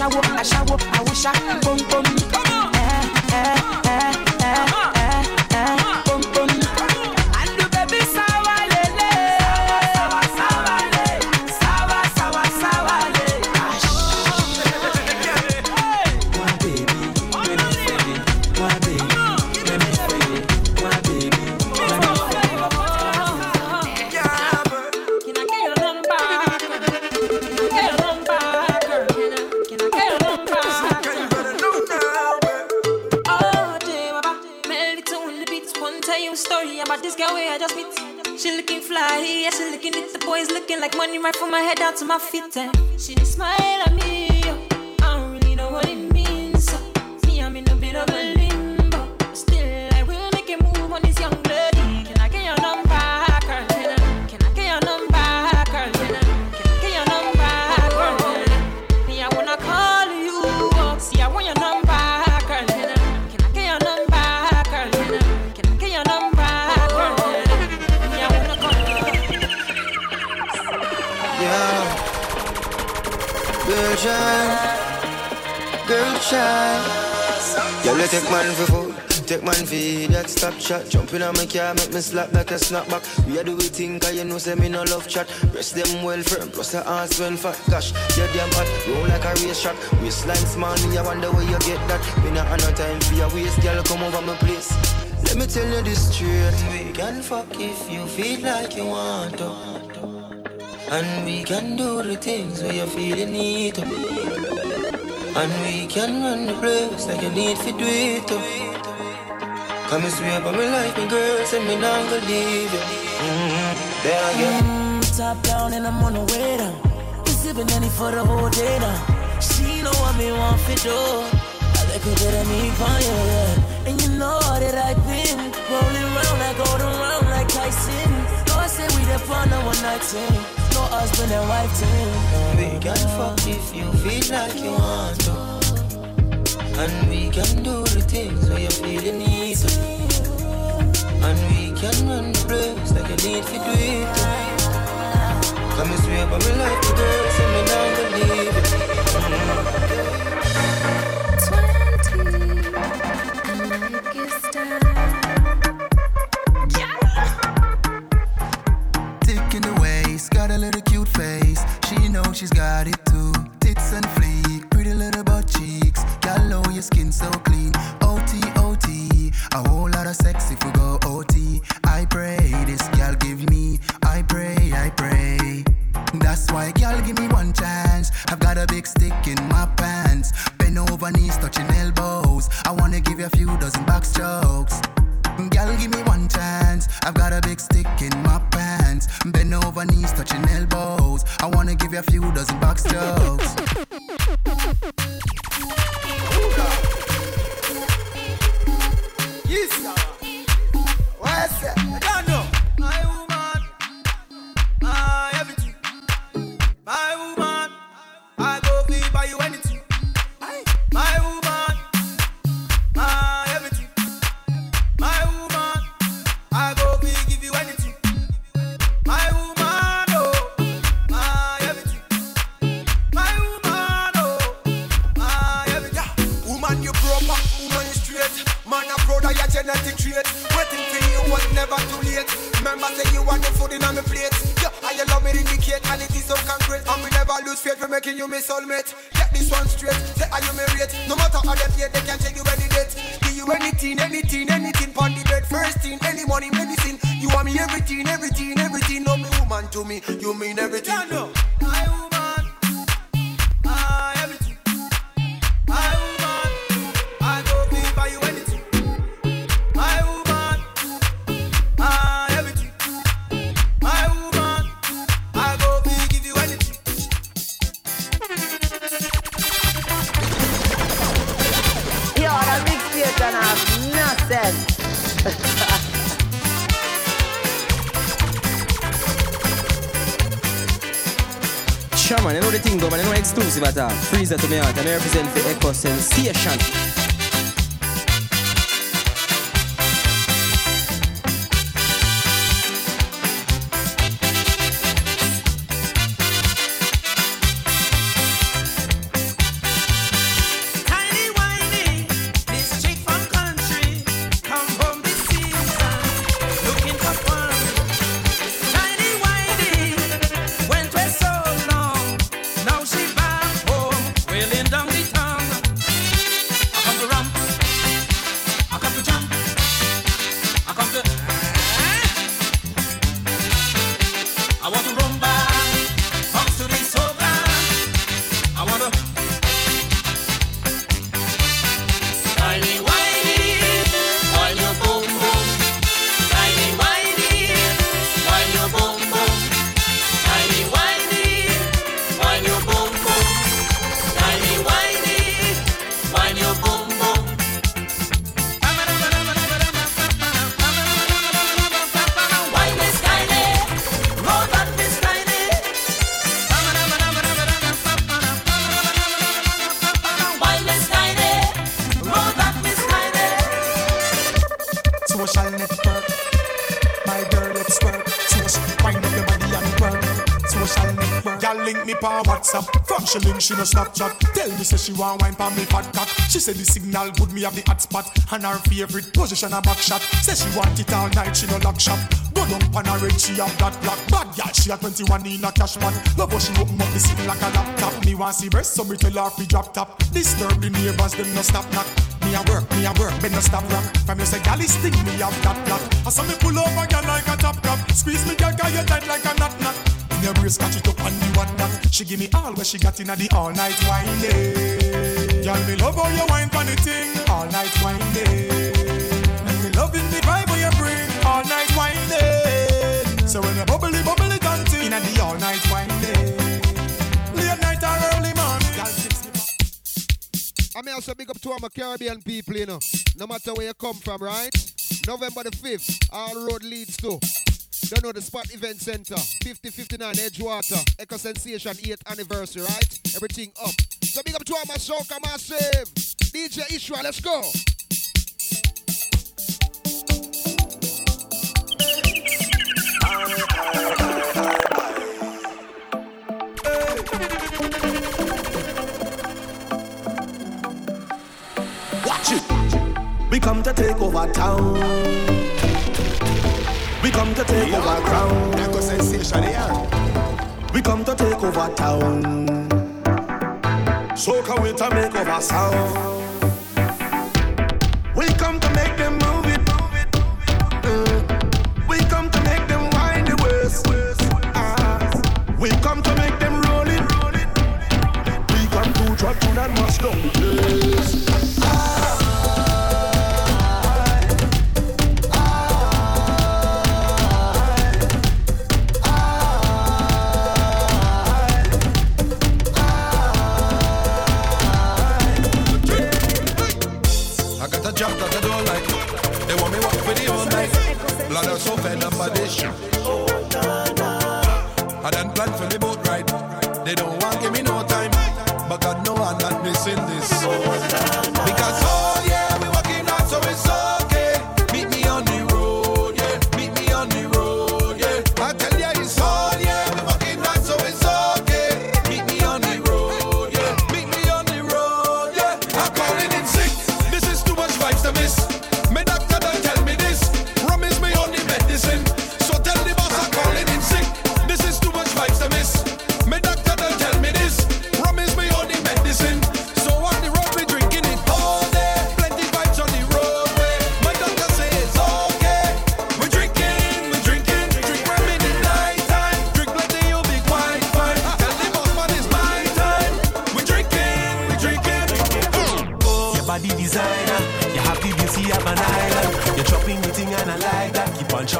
shower, I shower, I wish I boom boom. to my feet. She needs my shot. Jumping on my car, make me slap like a snapback. We are do we think, cause you know, say me no love chat. Breast them well firm, plus the ass well fat. Gosh, you're damn hot, roll like a race track. Waistline small, me, I wonder where you get that. Me not have no time for your waist, girl, come over my place. Let me tell you this straight. We can fuck if you feel like you want to. And we can do the things where you feel you need to. And we can run the place like you need to do it too. Come and swear by my life, my girl, say me not gonna leave you. Mm-hmm. There I go. Mm, top down and I'm on the way down. We sipping any for the whole day now. She know what me want for do. I like her better me for you, yeah. And you know that I've been rolling round like golden round like Tyson. No, I say we the fun of one night thing. No husband and wife team. We can fuck if you feel like you want to. And we can do place like you need to do it. Come and swear by my life, the Sure man, you know the thing though, man, you know exclusive at all. Freezer to me heart, and I represent for Echo Sensation. Say she want wine pa me fat cock. She say the signal good me have the hot spot. And her favorite position a back shot. Say she want it all night, she no lock shop. Go down pan her red, she have that black bad girl. She a 21 in a cash pot. Love how she open up the scene like a laptop. Me want see breast, so me tell her fi drop top. Disturb the neighbors, them no stop knock. Me a work, me a work, me no stop rock. From you say gal is sting me have that black. I saw me pull over gal like a top cup. Squeeze me gal, gal you tight like a knot knot. Your brace, catch it up on the one that. She give me all what she got in the all night wine day. Girl, me love how you wine the thing all night wine day. And me loving the vibe how you bring all night wine day. So when you bubbly bubbly dancing in the all night wine day, late night or early morning. I mean, also big up to all my Caribbean people, you know. No matter where you come from, right? November the 5th, all road leads to. Don't know the Spot Event Center, 5059 Edgewater, Echo Sensation 8th anniversary, right? Everything up. So big up to all my soca massive. DJ Ishra, let's go. Watch it. We come to take over town. We come to take over ground. Echo sensation here. We come to take over town. Soca with a make over sound. We come to make them move it. Uh, We come to make them wind the waist. Ah, We come to make them roll it. We come to drop tune and mash down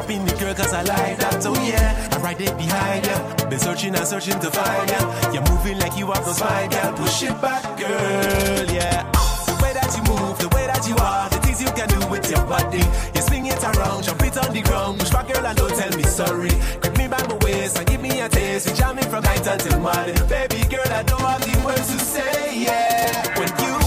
On the girl cause I like that. So yeah, I'm right there behind ya. Been searching and searching to find ya. You're moving like you have no spine, girl. Push it back, girl, yeah. The way that you move, the way that you are, the things you can do with your body. You swing it around, jump it on the ground. Push back, girl, and don't tell me sorry. Grip me by my waist and give me a taste. You jam me from night until morning. Baby girl, I don't have the words to say, yeah. When you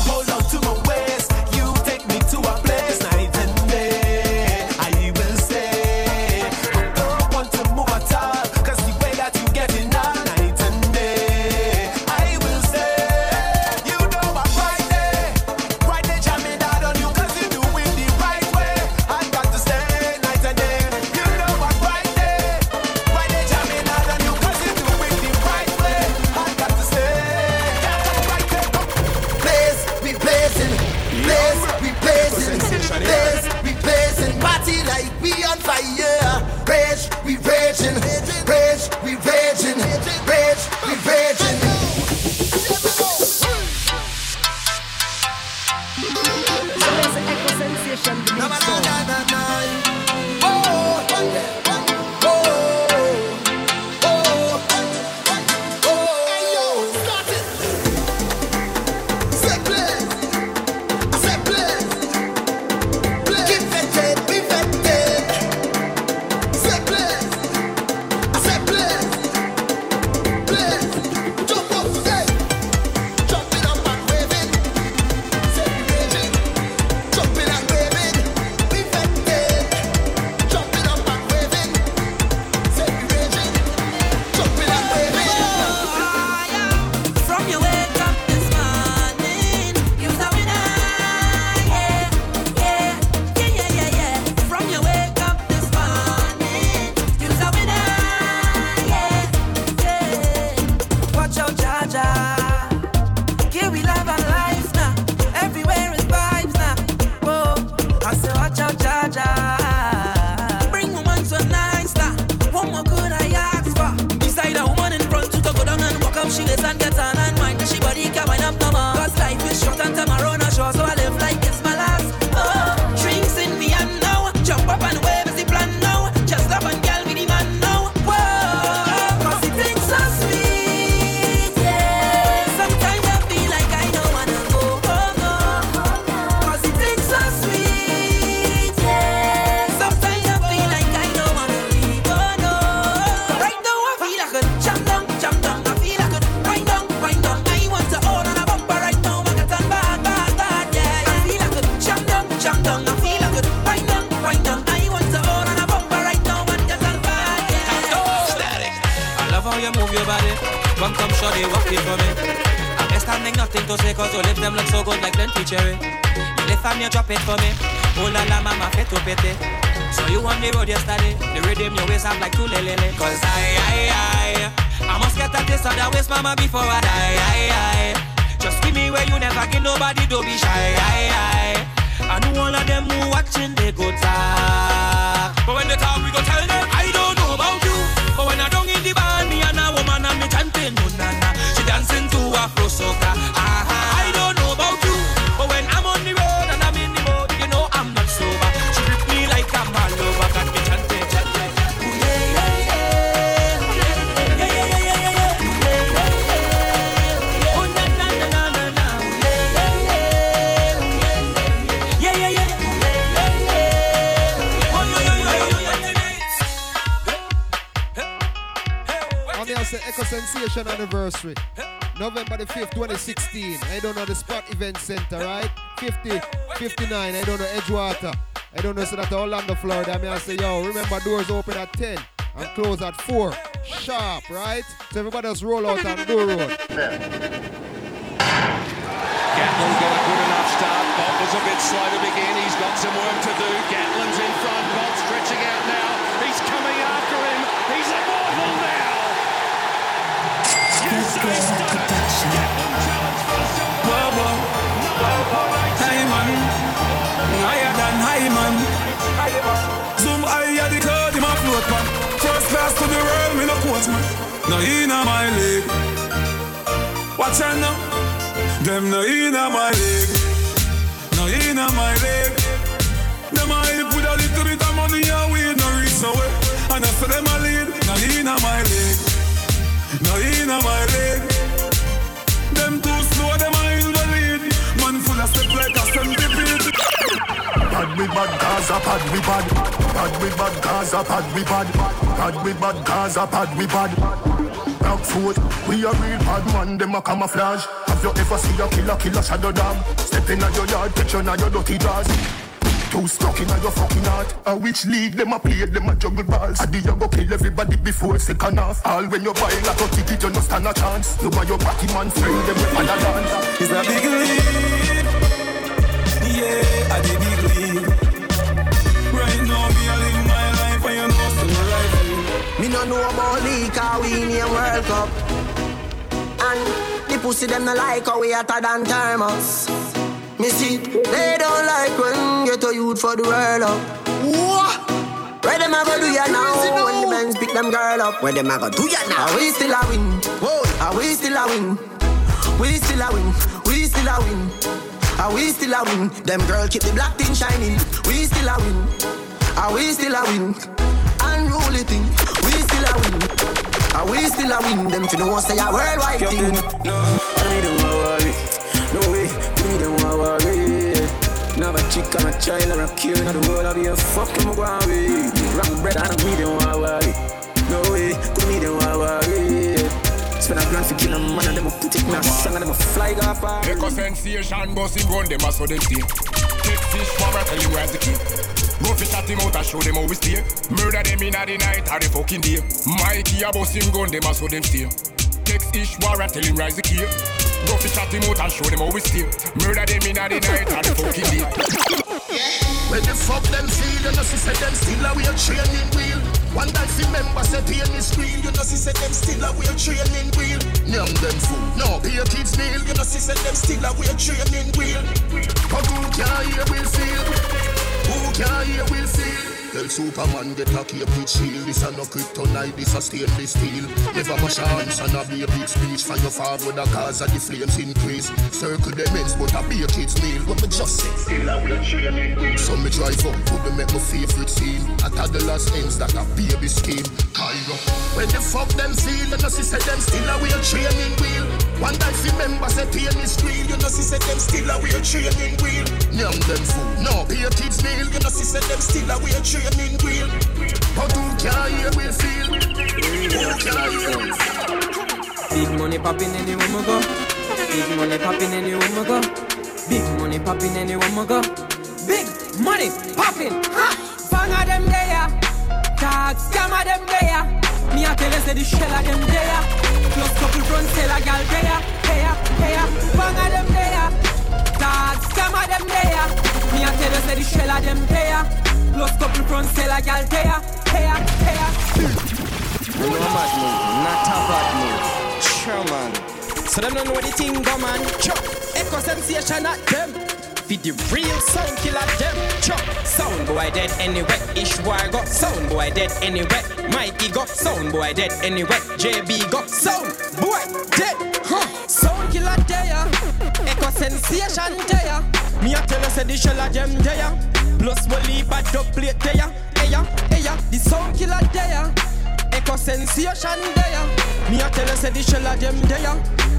cherry. Lift and you drop it for me. Oh la la, mama, fit to pity. So you on the road yesterday, the rhythm your waist up like two lele. Cause I, I, I, I must get a taste of that waist, mama, before I die. I, I. Just give me where you never give nobody, don't be shy. I, I. I know all of them who watching, they go talk. But when they talk, we go tell them, Sensation anniversary. November the 5th, 2016. I don't know the Spot Event Center, right? 50, 59. I don't know Edgewater. I don't know so that Orlando, Florida. I mean, I say, yo, remember doors open at 10 and close at 4. Sharp, right? So everybody just roll out on door road. Gatlin got a good enough start. Bolt was a bit slow to begin. He's got some work to do. Gatlin's in front. Bolt stretching out now. He's coming after him. He's immortal now. Yes, he's done it. Gatlin challenge for the silver. Whoa, whoa. Hey man, higher than high man. Zoom higher the cloud in my float man. First class to the world, me no coach man. No inna my league. Watch out now. Them no inna my league. No inna my league. Them hype with a little bit of money and weed no reach nowhere. And I say them a lead. No inna my league. No inna my league. Them too slow, them a invalid. Man full of step like a centipede. Pad with bad Gaza, pad with bad. Pad with bad Gaza, pad with bad. Pad with bad Gaza, pad with bad. Black foot, we a real bad man, them a camouflage. Have you ever seen a killer, killer shadow dog? Step in your yard, catch you your dirty jaws. Too stuck in your fucking heart. A which league them a play, them a juggle balls. I Adi you go kill everybody before second half. All when you buy like a ticket, you no stand a chance. You buy your party man friend, them with other dance. It's a big league. Yeah, I did big league. Right now, me a live my life, and you know still the right. Me no know about league, cause we in a World Cup. And the pussy them no like how we hotter than thermos. Me see, they don't like when get a youth for the world up. What? Where them a go do ya now? When the men pick them girl up, where them a go do ya now? Are we still a win? Whoa, are we still a win? We still a win. We still a win. Are we still a win? Them girl keep the black thing shining. We still a win. Are we still a win? Unruly thing. We still a win. Are we still a win? Them to know say a worldwide thing. No, I don't worry. Way, don't worry. Now a chick and a child and a kid in the world, I'll be a fucking worry. Wrong bread and me don't worry. No way, me don't worry. Spend a grand for kill a man and them a put it in a song and them a fly off. Echo sensation, bossing gun, them a so them stay. Take fish for a tell you where's the key. Go fish at him out and show them how we stay. Murder them in the night or the fucking day. Mikey a bossing gun, them a so them stay. Text ish war tell him rise the key. Go fish at him out and show them how we stay. Murder them in the night the fucking day. When the fuck them feel, you know, see say them still a weird training wheel. One fi member say pay me screen, you know, see say them still a weird training wheel. Nyam them fool, no pay kids meal, you know, see say them still a weird training wheel. But who can hear will feel? Who can hear will feel? Tell Superman get a cape with shield. This a no kryptonite, this a stainless steel. Never a chance and a be a big speech. For your father the cause of the flames increase. Circle them ends but a be a kid's meal What me just say? Still a weird training So me drive up to the make my favorite scene. A toddler's ends that a baby scheme. Cairo. When the fuck them feel You know see say them still a weird training wheel One time fi member say pain is real You know see say them still a weird training wheel Nyam them fool No a kid's meal You know see say them still a weird training wheel But who can hear will feel Who can hear will feel Big money popping anywhere we go. Big money popping anywhere we go. Big money popping anywhere we go. Big money popping. Ha! Fang of them there. Tag scam of them there. Me a tell you say the shell of them there. Plus couple front sell a gal there. Hey ya, bang of them there. Dog, scam of them there. Me a tell you say the shell of them there. Plus couple front sell a gal there. Hey ya. You know move, not a bad move. Sure, man. So them don't know the thing go, man. Chop. Echo sensation at them. Be the real sound killer them. Chop. Sound boy dead anyway. Ishwar got Sound boy dead anyway. Mikey got Sound boy dead anyway. JB got Sound boy dead. Huh. Sound killer there. Echo sensation there. Me a tell you say the shell of them there. Plus we leave a dub plate there. Hey ya, hey ya. The sound killer there. Echo sensation there. Me a tell you say the shell of them there.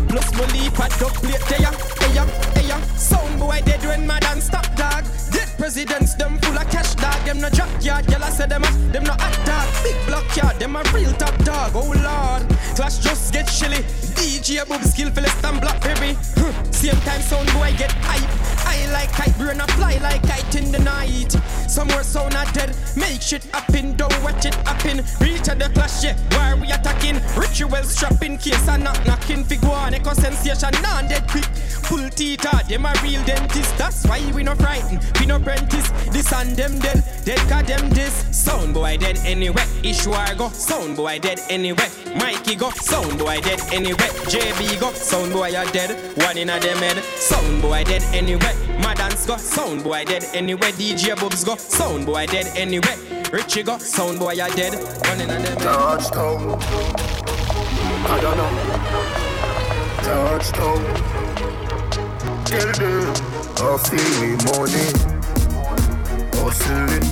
Plus me leap a dub plate there. Hey ya, hey ya. Sound boy dead when mad and stop dog. Dead presidents them full of cash dog. Them no drop yard. Girl I say them a, them no hot dog. Big block yard. Them a real top dog. Oh lord. Clash just get chilly. DJ boob skill for less than blackberry. Huh. Same time sound boy get hype. I like kite, brain a fly like kite in the night. Somewhere so a dead, make shit happen, don't watch it happen. Reach at the clash, yeah, why we attacking? Ritual strapping, case and knock knocking. Fig one, echo sensation, non dead quick. Pull teeth out, them a real dentist. That's why we no frightened, we no apprentice. This and them dead, dead got them this. Sound boy dead anyway, Ishwar go. Sound boy dead anyway, Mikey go. Sound boy dead anyway, JB go. Sound boy are dead, one in a them head. Sound boy dead anyway, Madans go. Sound boy dead anyway, DJ Bubs go. Sound boy dead anyway, Richie go. Sound boy are dead, one in a them. Touchdown. I don't know. Touchdown. Tell them feel me money. Hustling.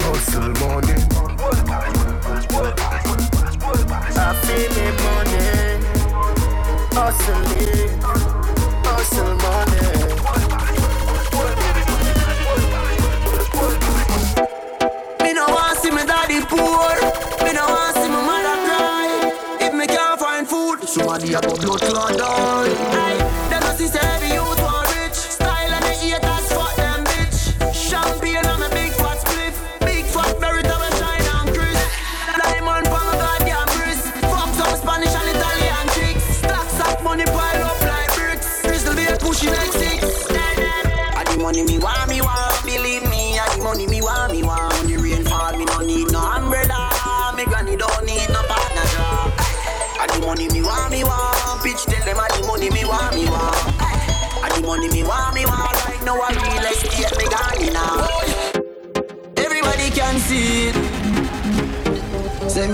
Hustle money. I feel me money. Hustling. Hustle money. Poor. Me no want see me mother cry. If me can't find food, somebody a go blood clot die. Aye, Them no see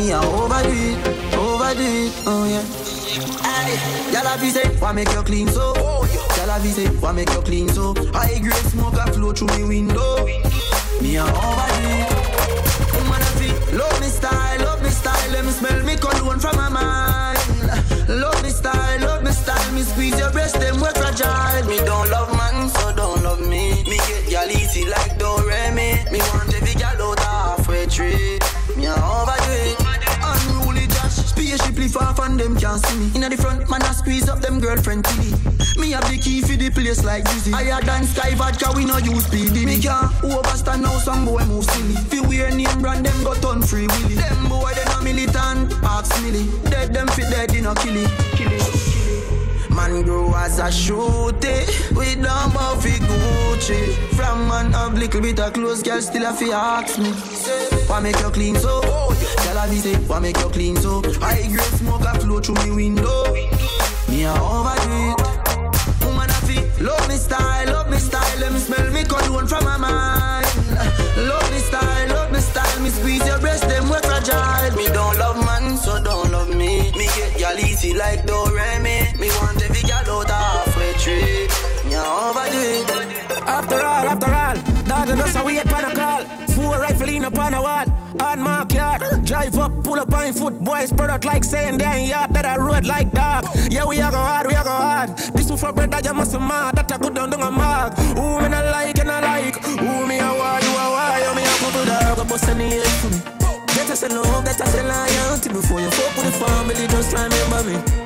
me a overdo it, overdo it, oh yeah. Aye, y'all have say, why make you clean so? Y'all have say, why make you clean so? High grade smoke a flow through me window. Me a overdo it. Woman a fit, love me style, love me style. Let me smell me cologne from my mind. Love me style, love me style. Me squeeze your breast, them work fragile. Me don't love man, so don't love me. Me get y'all easy like Doremi. Me want them can't see me. Inna the front, man I squeeze up them girlfriend tilly. Me have the key for the place like Dizzy. Higher than Skyy Vodka, we no use PD. Me can't overstand now some boy move silly. Fi wear name brand, them got on free willy. Them boy they no militant, ask milly. Dead them fit dead, they no kill it. Man grow as a shooty We don't bow fi Gucci. From man have little bit of clothes Girl still a fi ask me. Why make you clean so? Girl a be say Why make you clean so? High grade smoke a flow through me window. Me a overdo it Woman a fi Love me style, love me style. Let me smell me cologne from my mind. Love me style, love me style. Me squeeze your breast, them we fragile. Me don't love man, so don't love me. Me get y'all easy like Doremi overdo it After all, after all, dog and us a wait upon a call. Four rifle in upon a wall. On my yard, drive up, pull up on foot, boys spread out like saying they yard that I road like dog. Yeah, we a go hard, we a go hard. This one for bread that you must mad, that I go down down a mark. Who me not like and I like, who me a why, you a why, you me a couple dog, go bust any head for me. Get us a love, get us a loyalty before you fuck with the family, just remember me.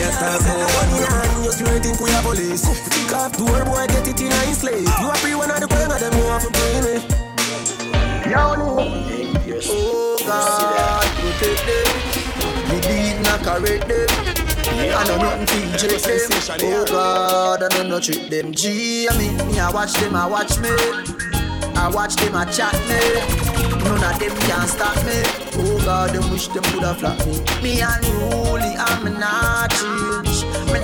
Yes, that's in hand, just you think we are police. Kick off door, boy, get it in a slave. You a free one of the of them, you have to pay me. Oh God, protect them. Me deed not correct them. I know nothing to check them. Oh God, I know no trick them. G, I mean, me I watch them, I watch me. I watch them, I chat me. None of them can stop me. Oh God, them wish them coulda flap me. Me unruly, I'm not change.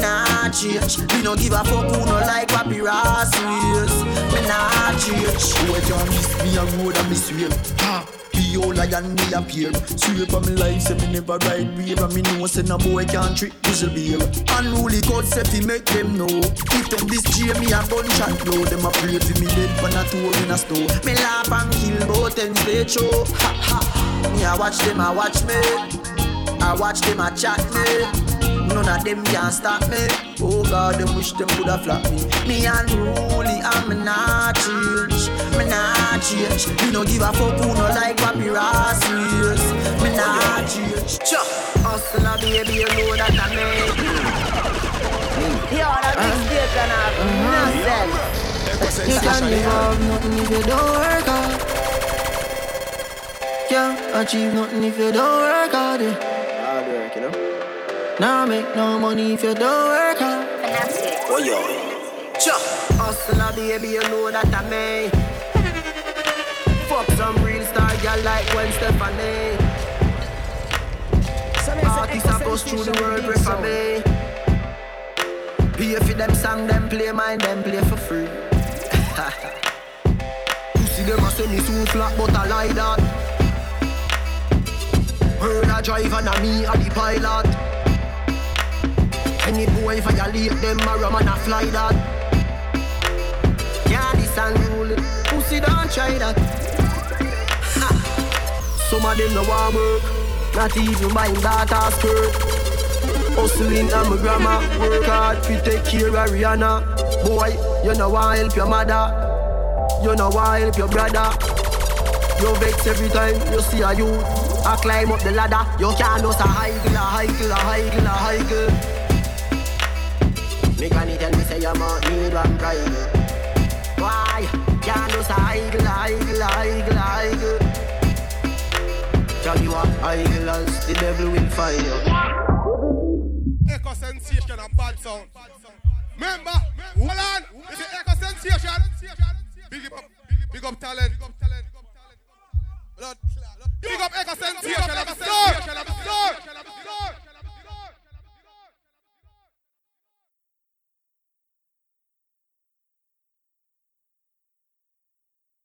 Not change. Me no give a fuck who no like Popcaan ways. Me not change. Boy can't miss me a road and miss way. Ha. The old lion me appear Sweep on me life, say me never ride wave And me know say no boy can't trick whistle beer Unruly God say fi make them know If them this J me a and blow Them a pray fi me dead pan a tour in a store Me laugh and kill both ends they show Ha ha Me a watch them, I watch me I watch them, I chat me None of them can stop me. Oh God, them wish them coulda flap me. Me unruly, I'm not change. Me not change. Me no give a fuck who no like Popcaan ways. Me not change. Cha, hustle baby, you know that I make. Yo, that big station have nothing. You can live off nothing if you don't work hard. Can't achieve nothing if you don't work hard. Hard work, you know. Now make no money if you don't work hard. Oh yo, cha. Hustle baby, you know that I may. Fuck some real star girl like Gwen Stefani. Artists a bust through the world, pray for me. Pay for them song, them play mine, them play for free. <laughs> Pussy them a send me so flat, but I like that. Heard a driver and me a the pilot. Any boy violate them, a man a fly that. Yeah, this unruly pussy don't try that. Ha. Some of them no want work, not even buying daughter skirt. Hustling and my grandma work hard to take care of Rihanna. Boy, you know want help your mother, you know want help your brother. You vex every time you see a youth. I climb up the ladder, you can't just a high a high a high a high me can it and me say you must need one bridle. Why? Can't do so idle, idle, idle. Tell you what, idle as the devil will find you. Echo sensation and bad sound. Remember, hold on, it's an echo sensation. Big up, big up talent. Big up. Big up echo sensation. Big up echo sensation.